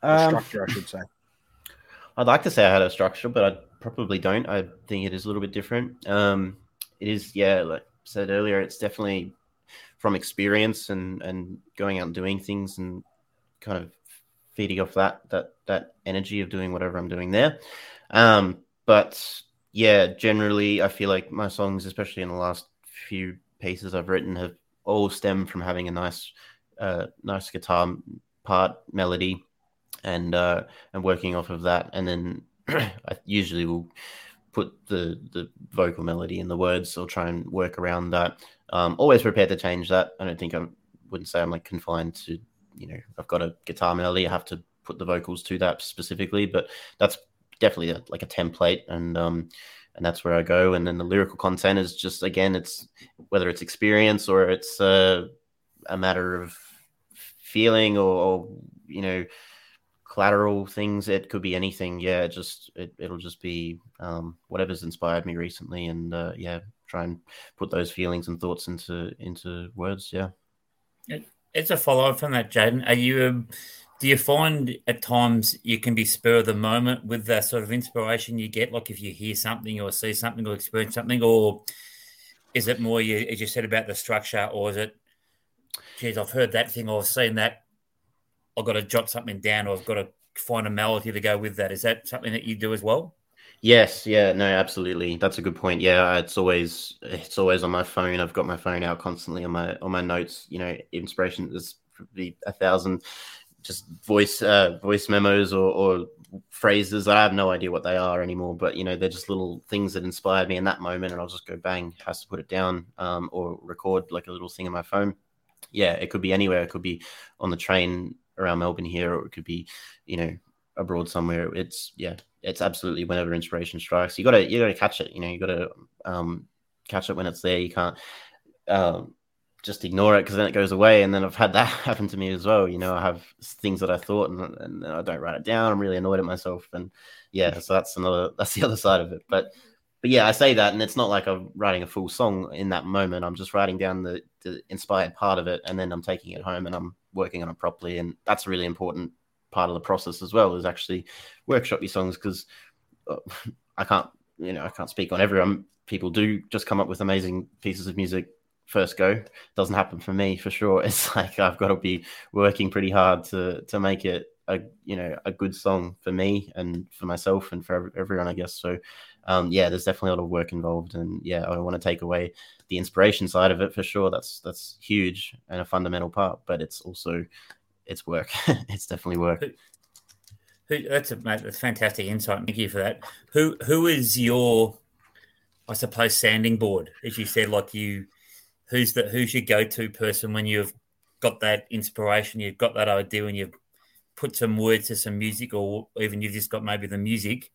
Um, structure, I should say. *laughs* I'd like to say I had a structure, but I probably don't. I think it is a little bit different. Um, it is, yeah, like I said earlier, it's definitely from experience and and going out and doing things and kind of feeding off that that that energy of doing whatever I'm doing there. Um, but yeah, generally, I feel like my songs, especially in the last few pieces I've written, have all stem from having a nice, uh, nice guitar part melody and uh, and working off of that, and then *clears throat* I usually will put the the vocal melody in the words or try and work around that. Um, always prepared to change that. I don't think I wouldn't say I'm like confined to you know I've got a guitar melody. I have to put the vocals to that specifically, but that's definitely a, like a template and um and that's where I go. And then the lyrical content is just again, it's whether it's experience or it's uh, a matter of feeling or, or you know collateral things it could be anything yeah it just it, it'll just be um, whatever's inspired me recently and uh, yeah try and put those feelings and thoughts into into words yeah It's a follow up from that, Jaden. Are you? Do you find at times you can be spur of the moment with the sort of inspiration you get, like if you hear something or see something or experience something, or is it more you, as you said about the structure, or is it, geez, I've heard that thing or I've seen that, I've got to jot something down or I've got to find a melody to go with that. Is that something that you do as well? Yes, yeah, no, absolutely. That's a good point. Yeah, it's always it's always on my phone. I've got my phone out constantly on my on my notes. You know, inspiration is probably a thousand just voice uh, voice memos or, or phrases. I have no idea what they are anymore, but you know, they're just little things that inspired me in that moment, and I'll just go bang, has to put it down um, or record like a little thing on my phone. Yeah, it could be anywhere. It could be on the train around Melbourne here, or it could be, you know, abroad somewhere. It's yeah, it's absolutely whenever inspiration strikes. You gotta you gotta catch it. You know, you gotta um, catch it when it's there. You can't um, just ignore it because then it goes away. And then I've had that *laughs* happen to me as well. You know, I have things that I thought and, and I don't write it down. I'm really annoyed at myself. And yeah, so that's another *laughs* that's the other side of it. But but yeah, I say that, and it's not like I'm writing a full song in that moment. I'm just writing down the, the inspired part of it, and then I'm taking it home and I'm working on it properly. And that's a really important part of the process as well is actually workshop your songs because uh, *laughs* I can't, you know, I can't speak on everyone. Um, people do just come up with amazing pieces of music first go. Doesn't happen for me for sure. *laughs* It's like I've got to be working pretty hard to to make it a you know a good song for me and for myself and for everyone, I guess. So um, yeah, there's definitely a lot of work involved, and yeah, I want to take away the inspiration side of it for sure. That's that's huge and a fundamental part, but it's also it's work. *laughs* it's definitely work. Who, that's a mate, that's fantastic insight. Thank you for that. Who who is your, I suppose, sanding board? As you said, like you, who's the who's your go to person when you've got that inspiration, you've got that idea, and you've put some words to some music, or even you've just got maybe the music.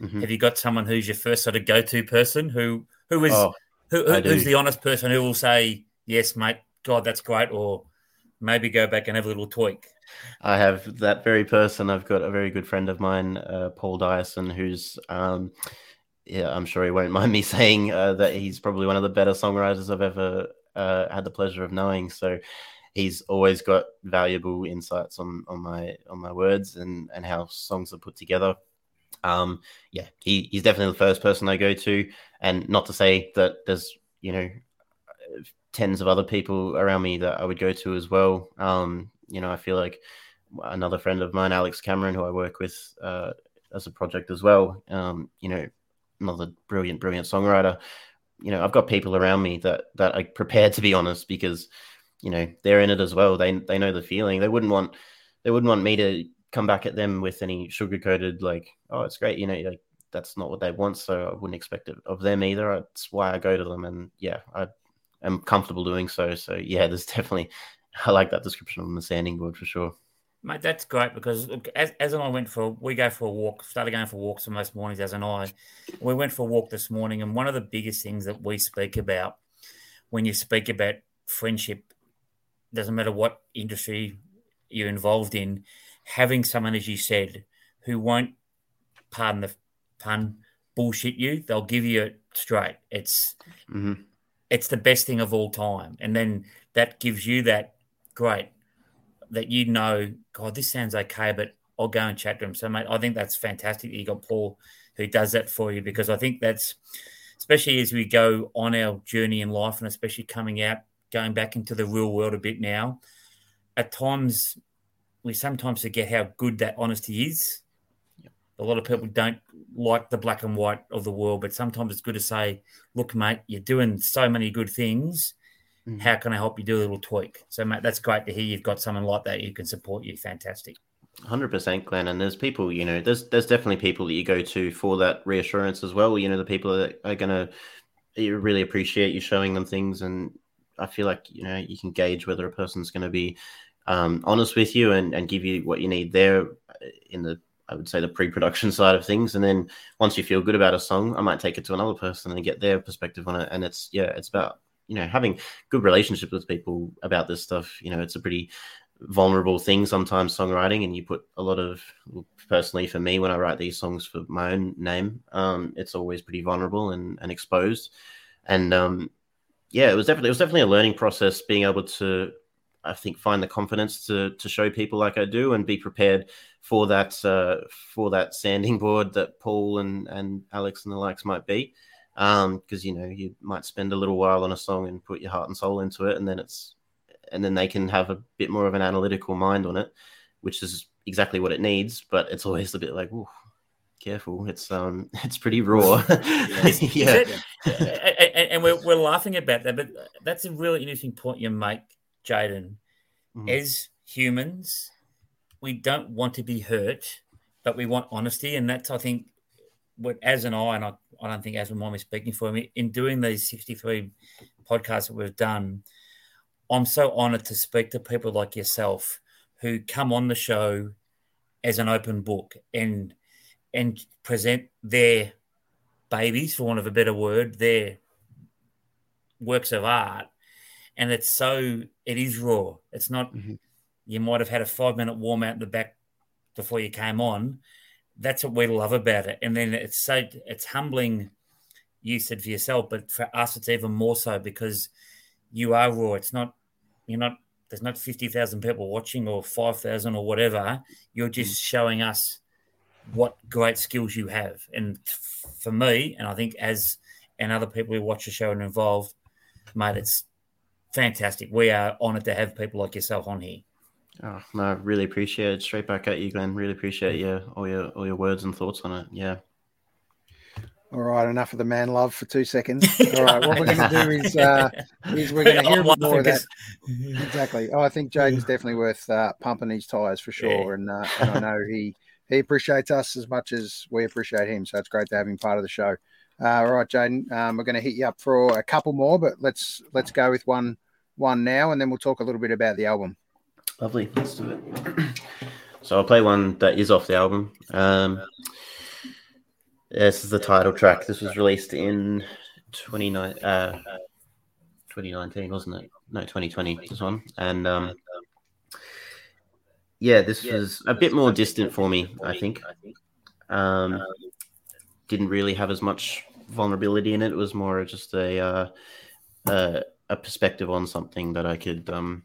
Mm-hmm. Have you got someone who's your first sort of go to person? Who who is oh, who, who who's the honest person who will say yes, mate? God, that's great, or maybe go back and have a little tweak. I have that very person. I've got a very good friend of mine, uh, Paul Dyson, who's, um, yeah, I'm sure he won't *laughs* mind me saying uh, that he's probably one of the better songwriters I've ever uh, had the pleasure of knowing. So he's always got valuable insights on on my on my words and and how songs are put together. Um, yeah, he, he's definitely the first person I go to, and not to say that there's you know tens of other people around me that I would go to as well. Um, you know, I feel like another friend of mine, Alex Cameron, who I work with uh, as a project as well. Um, you know, another brilliant, brilliant songwriter. You know, I've got people around me that that are prepared to be honest because you know they're in it as well. They they know the feeling. They wouldn't want they wouldn't want me to come back at them with any sugar coated like, oh, it's great. You know, like that's not what they want. So I wouldn't expect it of them either. That's why I go to them, and yeah, I am comfortable doing so. So yeah, there's *laughs* definitely I like that description on the sanding board for sure. Mate, that's great because look, as, Az and I went for, we go for a walk, started going for walks for most mornings, Az and I. We went for a walk this morning, and one of the biggest things that we speak about when you speak about friendship, doesn't matter what industry you're involved in, having someone, as you said, who won't, pardon the pun, bullshit you, they'll give you it straight. It's, mm-hmm. it's the best thing of all time. And then that gives you that great that you know, God, this sounds okay, but I'll go and chat to him. So, mate, I think that's fantastic that you got Paul who does that for you because I think that's, especially as we go on our journey in life and especially coming out, going back into the real world a bit now, at times we sometimes forget how good that honesty is. A lot of people don't like the black and white of the world, but sometimes it's good to say, look, mate, you're doing so many good things Mm. How can I help you do a little tweak? So, mate, that's great to hear. You've got someone like that who can support you. Fantastic. Hundred percent, Glenn. And there's people, you know, there's there's definitely people that you go to for that reassurance as well. You know, the people that are gonna you really appreciate you showing them things, and I feel like you know you can gauge whether a person's going to be um, honest with you and and give you what you need there in the I would say the pre-production *laughs* side of things, and then once you feel good about a song, I might take it to another person and get their perspective on it. And it's yeah, it's about you know having good relationships with people about this stuff you know it's a pretty vulnerable thing sometimes songwriting and you put a lot of personally for me when i write these songs for my own name um, it's always pretty vulnerable and, and exposed. And um, yeah it was definitely it was definitely a learning process being able to i think find the confidence to to show people like i do and be prepared for that uh, for that sanding board that paul and and alex and the likes might be um because you know you might spend a little while on a song and put your heart and soul into it and then it's and then they can have a bit more of an analytical mind on it which is exactly what it needs but it's always a bit like oh careful. It's um *laughs* it's pretty raw. Yeah. *laughs* And we're, we're laughing about that but that's a really interesting point you make jaden mm. as humans we don't want to be hurt but we want honesty and that's i think what Az and I, and I, I don't think Az and mind me speaking for me, in doing these 63 podcasts that we've done, I'm so honored to speak to people like yourself who come on the show as an open book and and present their babies, for want of a better word, their works of art. And it's so it is raw. It's not mm-hmm. you might have had a five minute warm out in the back before you came on, that's what we love about it. And then it's so it's humbling. You said for yourself, but for us, it's even more so because you are raw. It's not you're not there's not fifty thousand people watching or five thousand or whatever. You're just mm. showing us what great skills you have. And for me, and I think Az and other people who watch the show and involved, mate, it's fantastic. We are honoured to have people like yourself on here. Oh, no, really appreciate it. Straight back at you, Glenn. Really appreciate your all your all your words and thoughts on it. Yeah. All right, enough of the man love for two seconds. *laughs* All right, what we're going to do is, uh, *laughs* is we're going to hear a bit more of that. *laughs* Exactly. Oh, I think Jaden's definitely worth uh, pumping his tires for sure, yeah. and, uh, and I know he he appreciates us as much as we appreciate him. So it's great to have him part of the show. Uh, all right, Jaden, um, we're going to hit you up for a couple more, but let's let's go with one one now, and then we'll talk a little bit about the album. Lovely, let's do it. *clears throat* so I'll play one that is off the album. Um, this is the title track. This was released in 29, uh, 2019, wasn't it? No, 2020, this one. And um, yeah, this was a bit more distant for me, I think. Um, didn't really have as much vulnerability in it. It was more just a uh, uh, a perspective on something that I could, um,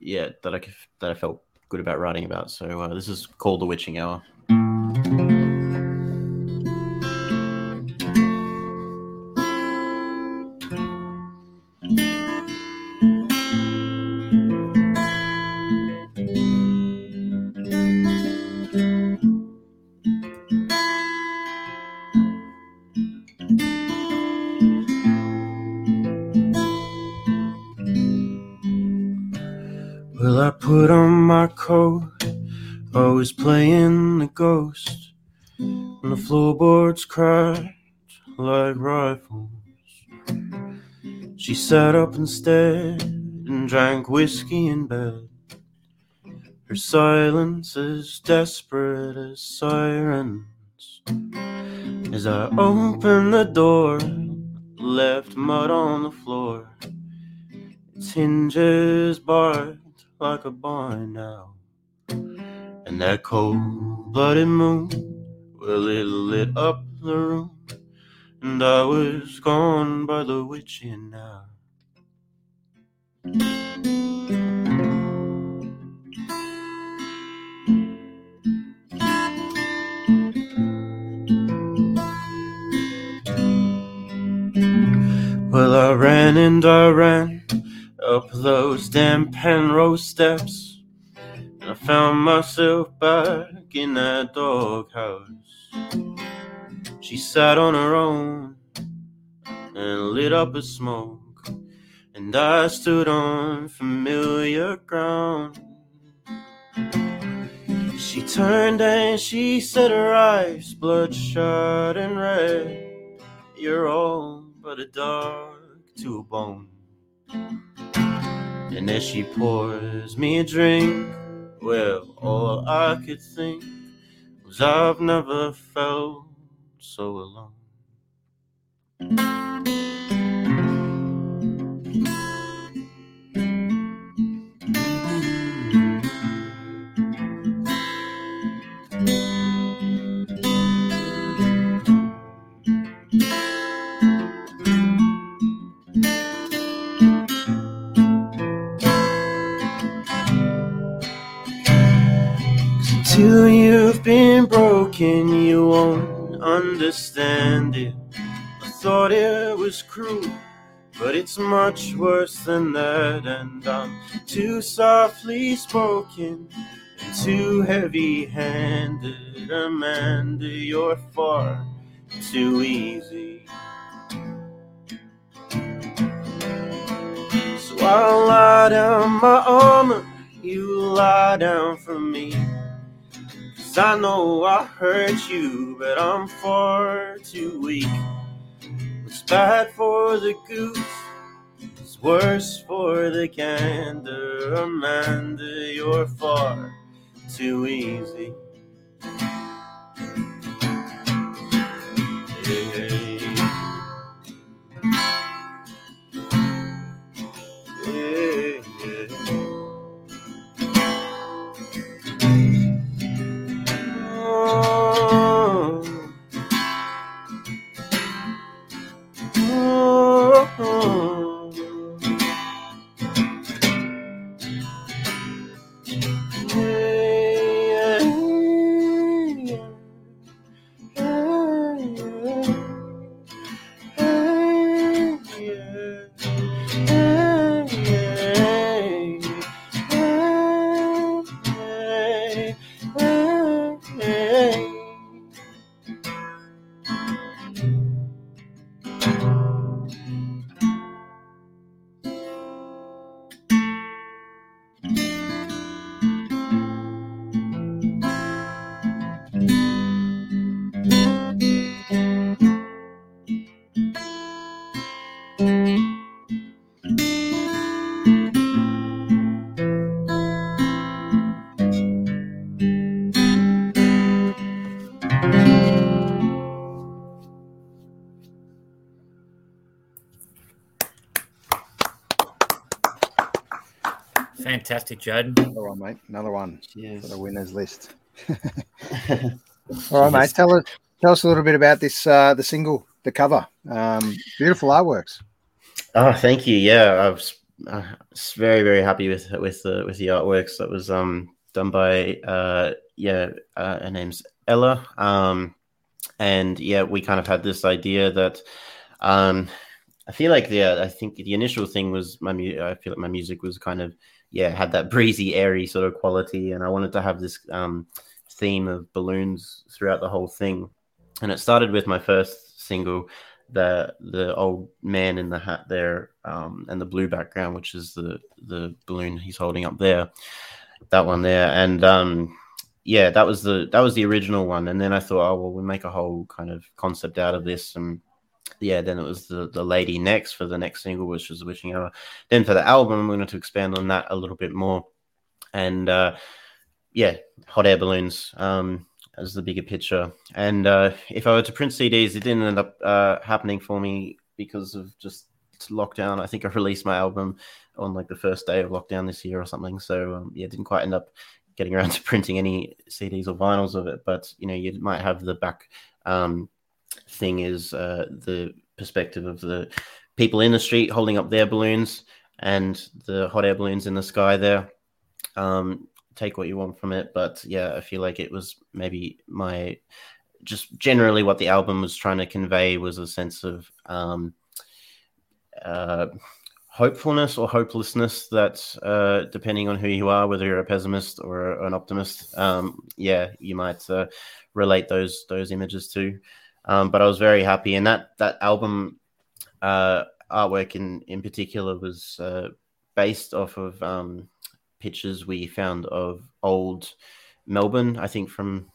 yeah, that I that I felt good about writing about. So uh, this is called The Witching Hour. Floorboards cracked like rifles. She sat up instead and drank whiskey in bed. Her silence as desperate as sirens. As I opened the door, left mud on the floor. Its hinges barked like a barn now. And that cold blooded moon, well, it lit up the room. And I was gone by the witching hour. Well, I ran and I ran up those damn Penrose steps. I found myself back in that doghouse. She sat on her own and lit up a smoke, and I stood on familiar ground. She turned and she said her eyes bloodshot and red. You're all but a dog to a bone. And as she pours me a drink, well, all I could think was I've never felt so alone. Was cruel, but it's much worse than that. And I'm too softly spoken and too heavy handed. Amanda, you're far too easy. So I'll lie down my armor, you lie down for me. I know I hurt you, but I'm far too weak. Bad for the goose is worse for the gander. Amanda, you're far too easy. Oh. Fantastic, Jaden. Another one, mate. Another one Cheers. for the winners list. *laughs* All right, mate. Tell us tell us a little bit about this uh, the single, the cover. Um, beautiful artworks. Oh, thank you. Yeah, I was, uh, was very very happy with with the with the artworks that was um done by uh yeah uh, her name's Ella um and yeah we kind of had this idea that um I feel like yeah I think the initial thing was my mu- I feel like my music was kind of yeah had that *laughs* breezy airy sort of quality and I wanted to have this um theme of balloons throughout the whole thing and it started with my first single the the old man in the hat there um, and the blue background, which is the the balloon he's holding up there, that one there, and um, yeah, that was the that was the original one. And then I thought, oh well, we make a whole kind of concept out of this, and yeah, then it was the the lady next for the next single, which was Witching Hour. Then for the album, we wanted to expand on that a little bit more, and uh, yeah, hot air balloons. Um, as the bigger picture. And uh, if I were to print CDs, it didn't end up uh, happening for me because of just lockdown. I think I released my album on like the first day of lockdown this year or something. So um, yeah, didn't quite end up getting around to printing any CDs or vinyls of it. But you know, you might have the back um, thing is uh, the perspective of the people in the street holding up their balloons and the hot air balloons in the sky there. Um, take what you want from it. But yeah, I feel like it was maybe my just generally what the album was trying to convey was a sense of um, uh, hopefulness or hopelessness that uh, depending on who you are, whether you're a pessimist or an optimist, um, yeah, you might uh, relate those those images to. Um, but I was very happy, and that that album uh, artwork in in particular was uh, based off of um, pictures we found of old Melbourne, I think from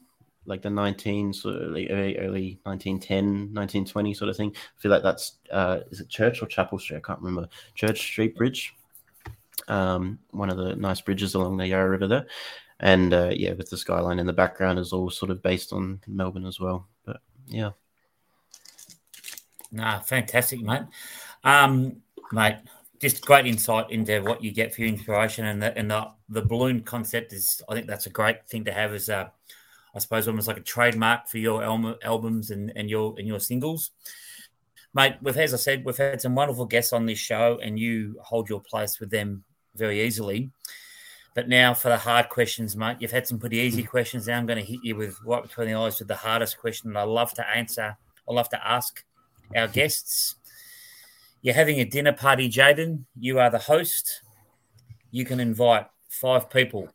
like the 19 sort of early, early 1910 1920 sort of thing. I feel like that's uh is it church or chapel street? I can't remember. Church street bridge. Um one of the nice bridges along the yarra river there. And uh yeah with the skyline in the background is all sort of based on melbourne as well. But yeah Nah, fantastic, mate. Um, mate, just great insight into what you get for your inspiration and the and the, the balloon concept is I think that's a great thing to have as a I suppose almost like a trademark for your album, albums and, and your and your singles. Mate, we've as I said, we've had some wonderful guests on this show and you hold your place with them very easily. But now for the hard questions, mate. You've had some pretty easy questions. Now I'm going to hit you with right between the eyes with the hardest question that I love to answer. I love to ask our guests. You're having a dinner party, Jaden. You are the host. You can invite five people.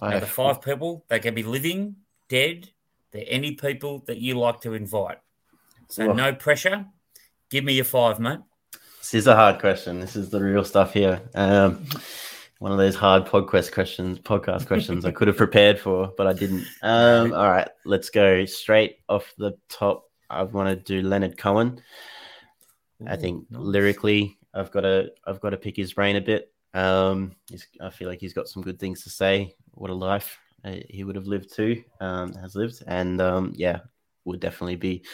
Now, the five people, they can be living, dead. They're any people that you like to invite. So no pressure. Give me your five, mate. This is a hard question. This is the real stuff here. Um, one of those hard podcast questions, podcast questions I could have prepared for, but I didn't. Um, all right, let's go straight off the top. I want to do Leonard Cohen. I think nice. lyrically, I've got to I've got to pick his brain a bit. Um, he's, I feel like he's got some good things to say. What a life uh, he would have lived too, um, has lived, and um, yeah, would definitely be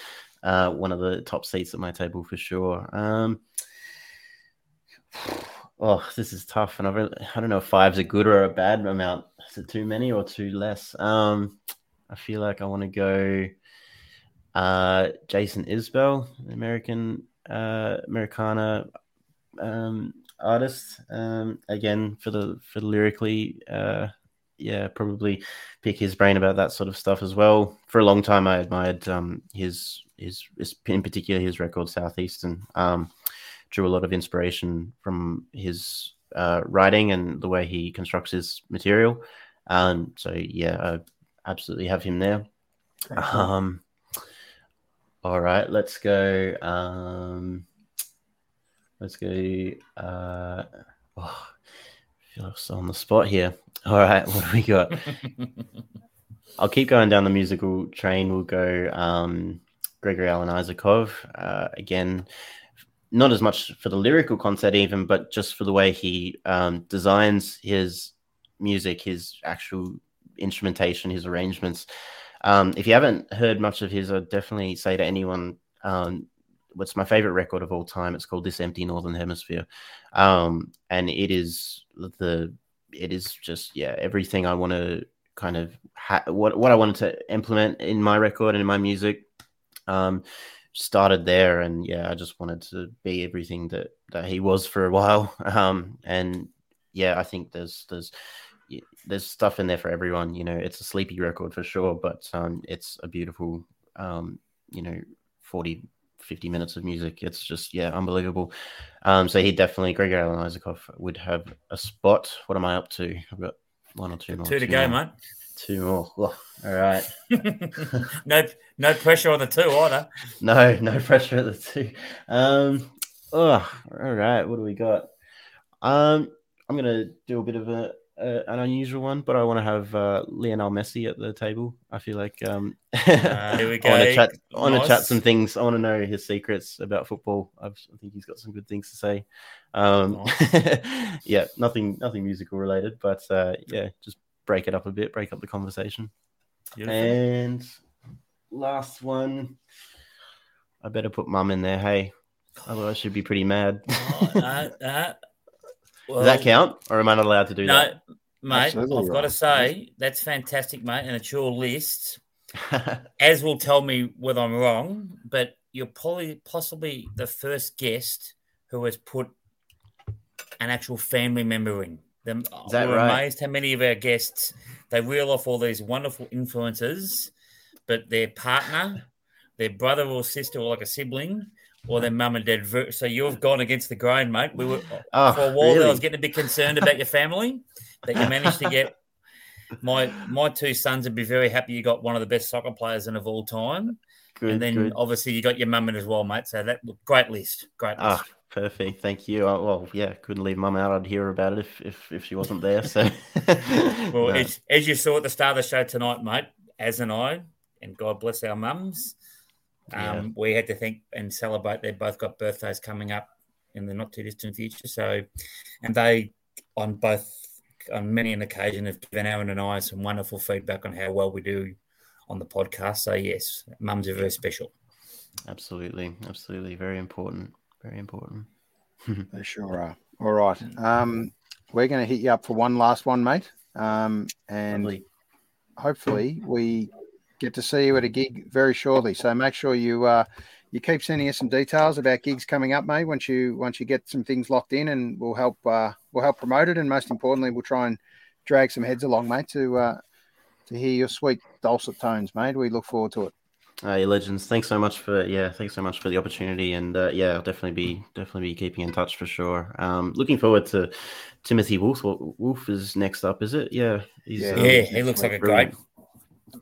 uh, one of the top seats at my table for sure. Um, *sighs* oh, this is tough, and I really, I don't know if five's a good or a bad amount. Is it too many or too less? Um, I feel like I want to go uh, Jason Isbell, American uh, Americana um, artist. Um, again, for the for the lyrically, uh, yeah, probably pick his brain about that sort of stuff as well. For a long time, I admired um, his, his his in particular his record Southeastern. Um, drew a lot of inspiration from his uh, writing and the way he constructs his material. Um, so yeah, I absolutely have him there. Um, all right, let's go. Um, let's go. Uh, oh, I feel like so on the spot here. All right, *laughs* what do we got? *laughs* I'll keep going down the musical train. We'll go um, Gregory Alan Isakov. Uh, again, not as much for the lyrical concept, even, but just for the way he um, designs his music, his actual instrumentation, his arrangements. Um, if you haven't heard much of his, I'd definitely say to anyone, um, what's my favorite record of all time. It's called This Empty Northern Hemisphere, um, and it is the it is just yeah everything I want to kind of ha- what what I wanted to implement in my record and in my music. Um, started there, and yeah, I just wanted to be everything that that he was for a while. *laughs* Um, and yeah, I think there's there's there's stuff in there for everyone. You know, it's a sleepy record for sure, but um, it's a beautiful, um, you know, 40, 50 minutes of music. It's just, yeah, unbelievable. Um, so he definitely, Gregory Alan Isakov would have a spot. What am I up to? I've got one or two more. Two to go, more. mate. Two more. Oh, all right. *laughs* no, no pressure on the two either. *laughs* No, no pressure at the two. Um, oh, all right. What do we got? Um, I'm gonna do a bit of a uh, an unusual one, but I want to have uh, Lionel Messi at the table. I feel like um, uh, here we *laughs* go. I want to chat. I want to chat some things. I want to know his secrets about football. I've, I think he's got some good things to say. Um, *laughs* yeah, nothing, nothing musical related, but uh, yeah, just break it up a bit, break up the conversation. Beautiful. And last one, I better put mum in there. Hey, otherwise she'd be pretty mad. Oh, no, *laughs* no. Does that count, or am I not allowed to do that? No, mate. Absolutely I've got to say that's fantastic, mate, and it's your list. *laughs* Az will tell me whether I'm wrong, but you're probably possibly the first guest who has put an actual family member in. Them, Is that we're right? amazed how many of our guests they reel off all these wonderful influences, but their partner, their brother or sister, or like a sibling, or their mum and dad. So you've gone against the grain, mate. We were oh, for a while there, I was getting a bit concerned about your family that you managed to get. *laughs* My my two sons would be very happy you got one of the best soccer players in of all time, good, and then good. obviously you got your mum in as well, mate. So that great list, great list. Ah, perfect. Thank you. Oh, well, yeah, couldn't leave mum out. I'd hear about it if if, if she wasn't there. So, *laughs* well, *laughs* No. as, as you saw at the start of the show tonight, mate, Az and I, and God bless our mums, um, Yeah. we had to think and celebrate. They both got birthdays coming up in the not too distant future. So, and they on both on many an occasion have given Aaron and I some wonderful feedback on how well we do on the podcast. So yes, mums are very special. absolutely, absolutely, very important, very important. *laughs* They sure are. All right. Um, we're going to hit you up for one last one, mate. Um, and Lovely. hopefully we get to see you at a gig very shortly. So make sure you uh, you keep sending us some details about gigs coming up, mate. Once you once you get some things locked in, and we'll help uh, we'll help promote it, and most importantly, we'll try and drag some heads along, mate, to uh, to hear your sweet dulcet tones, mate. We look forward to it. Uh, legends. Thanks so much for yeah. Thanks so much for the opportunity, and uh, yeah, I'll definitely be definitely be keeping in touch for sure. Um, looking forward to Timothy Wolf. What- Wolf is next up, is it? Yeah, he's, Yeah. um, yeah, he looks like a great.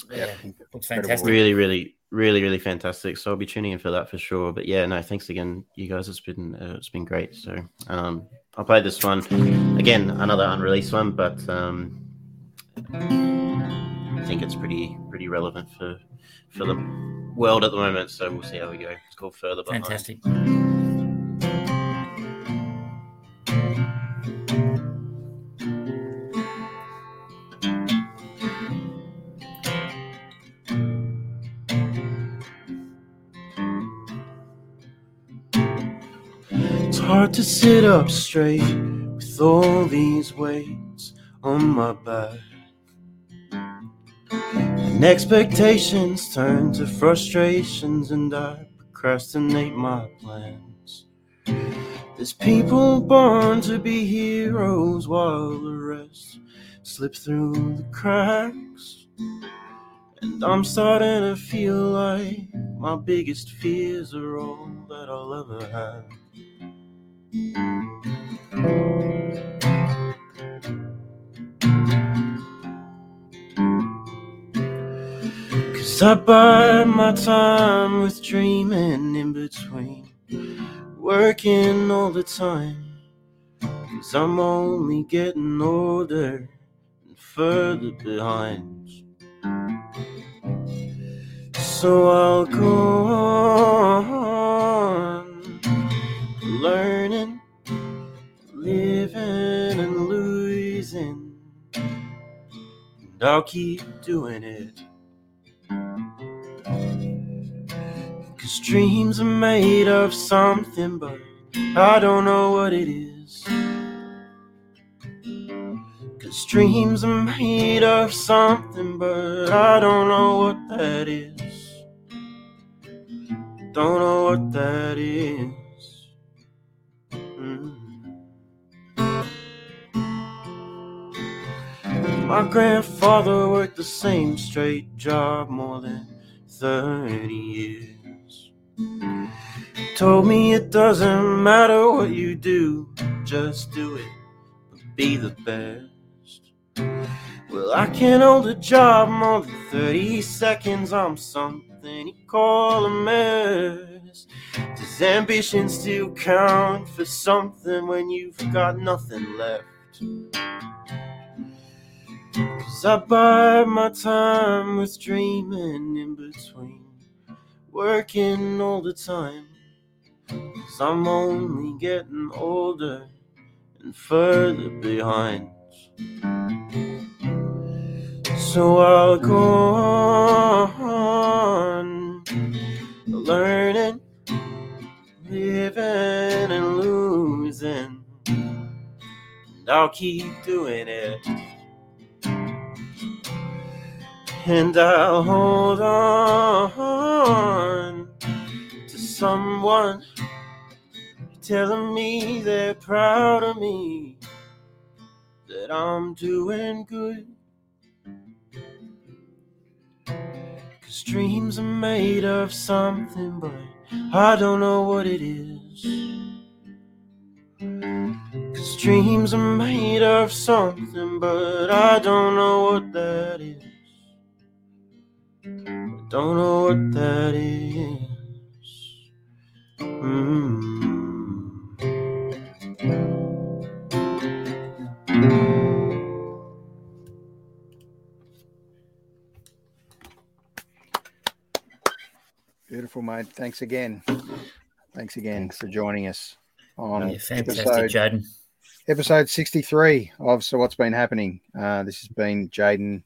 Brilliant. Yeah, looks fantastic. Really, really, really, really fantastic. So I'll be tuning in for that for sure. But yeah, no, thanks again, you guys. It's been uh, it's been great. So um, I'll play this one again, another unreleased one, but um, I think it's pretty pretty relevant for for the world at the moment. So we'll see how we go. It's called Further Behind. Fantastic. To sit up straight with all these weights on my back. And expectations turn to frustrations, and I procrastinate my plans. There's people born to be heroes while the rest slip through the cracks. And I'm starting to feel like my biggest fears are all that I'll ever have. Cause I buy my time with dreaming in between, working all the time. Cause I'm only getting older and further behind. So I'll go on learning, living, and losing. And I'll keep doing it. Cause dreams are made of something, but I don't know what it is. Cause dreams are made of something, but I don't know what that is. Don't know what that is. My grandfather worked the same straight job more than 30 years. Told me it doesn't matter what you do, just do it, but be the best. Well, I can't hold a job more than 30 seconds. I'm something you call a mess. Does ambition still count for something when you've got nothing left? Cause I bide my time with dreaming in between, working all the time. Cause I'm only getting older and further behind. So I'll go on learning, living, and losing. And I'll keep doing it. And I'll hold on to someone telling me they're proud of me, that I'm doing good. Cause dreams are made of something, but I don't know what it is. Cause dreams are made of something, but I don't know what that is. Don't know what that is. Mm. Beautiful, mate. Thanks again. Thanks again for joining us on Yeah, fantastic, episode, Jaden. episode 63 of So What's Been Happening. Uh, this has been Jaden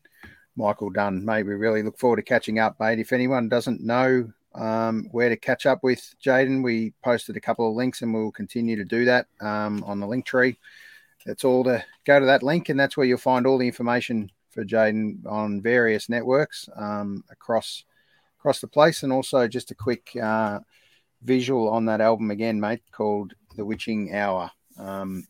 Michael Dunn. Mate, we really look forward to catching up, mate. If anyone doesn't know um, where to catch up with Jaden, we posted a couple of links and we'll continue to do that um, on the link tree. That's all to go to that link, and that's where you'll find all the information for Jaden on various networks um, across across the place, and also just a quick uh, visual on that album again, mate, called The Witching Hour. Um,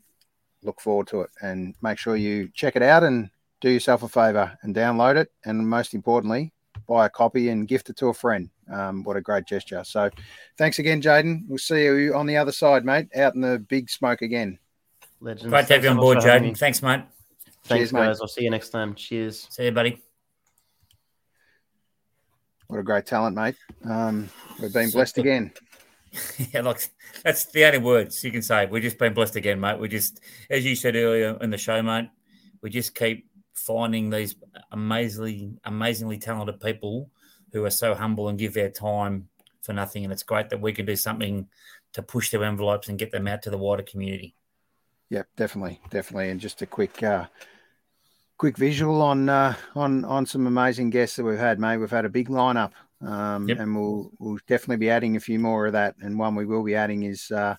look forward to it, and make sure you check it out and do yourself a favor and download it, and most importantly, buy a copy and gift it to a friend. Um, what a great gesture! So, thanks again, Jaden. We'll see you on the other side, mate, out in the big smoke again. Legends. Great to have you on board, Jaden. Thanks, mate. Thanks, Cheers, mate. guys. I'll see you next time. Cheers. See you, buddy. What a great talent, mate. Um, we've been blessed Super. *laughs* again. yeah, like that's the only words you can say. We've just been blessed again, mate. We just, as you said earlier in the show, mate, we just keep finding these amazingly, amazingly talented people who are so humble and give their time for nothing. And it's great that we can do something to push their envelopes and get them out to the wider community. Yep, definitely, definitely. And just a quick, uh, quick visual on uh, on on some amazing guests that we've had, mate. We've had a big lineup, um, Yep. and we'll we'll definitely be adding a few more of that. And one we will be adding is uh,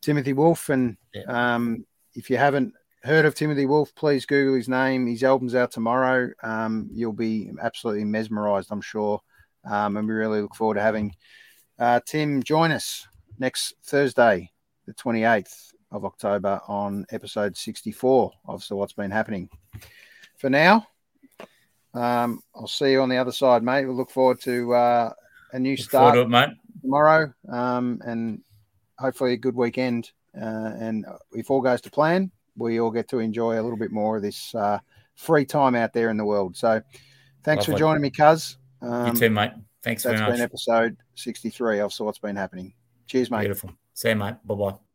Timothy Wolf. And Yeah. um, if you haven't heard of Timothy Wolf, please Google his name. His album's out tomorrow. Um, you'll be absolutely mesmerised, I'm sure. Um, and we really look forward to having uh, Tim join us next Thursday, the 28th of October on episode 64 of So What's Been Happening. For now, um, I'll see you on the other side, mate. We'll look forward to uh, a new Look start it, mate. tomorrow um, and hopefully a good weekend. Uh, and if all goes to plan, we all get to enjoy a little bit more of this uh, free time out there in the world. So thanks for joining me, Cuz. You Um, too, mate. Thanks very that's much. been episode 63 of So What's Been Happening. Cheers, mate. Beautiful. See you, mate. Bye bye.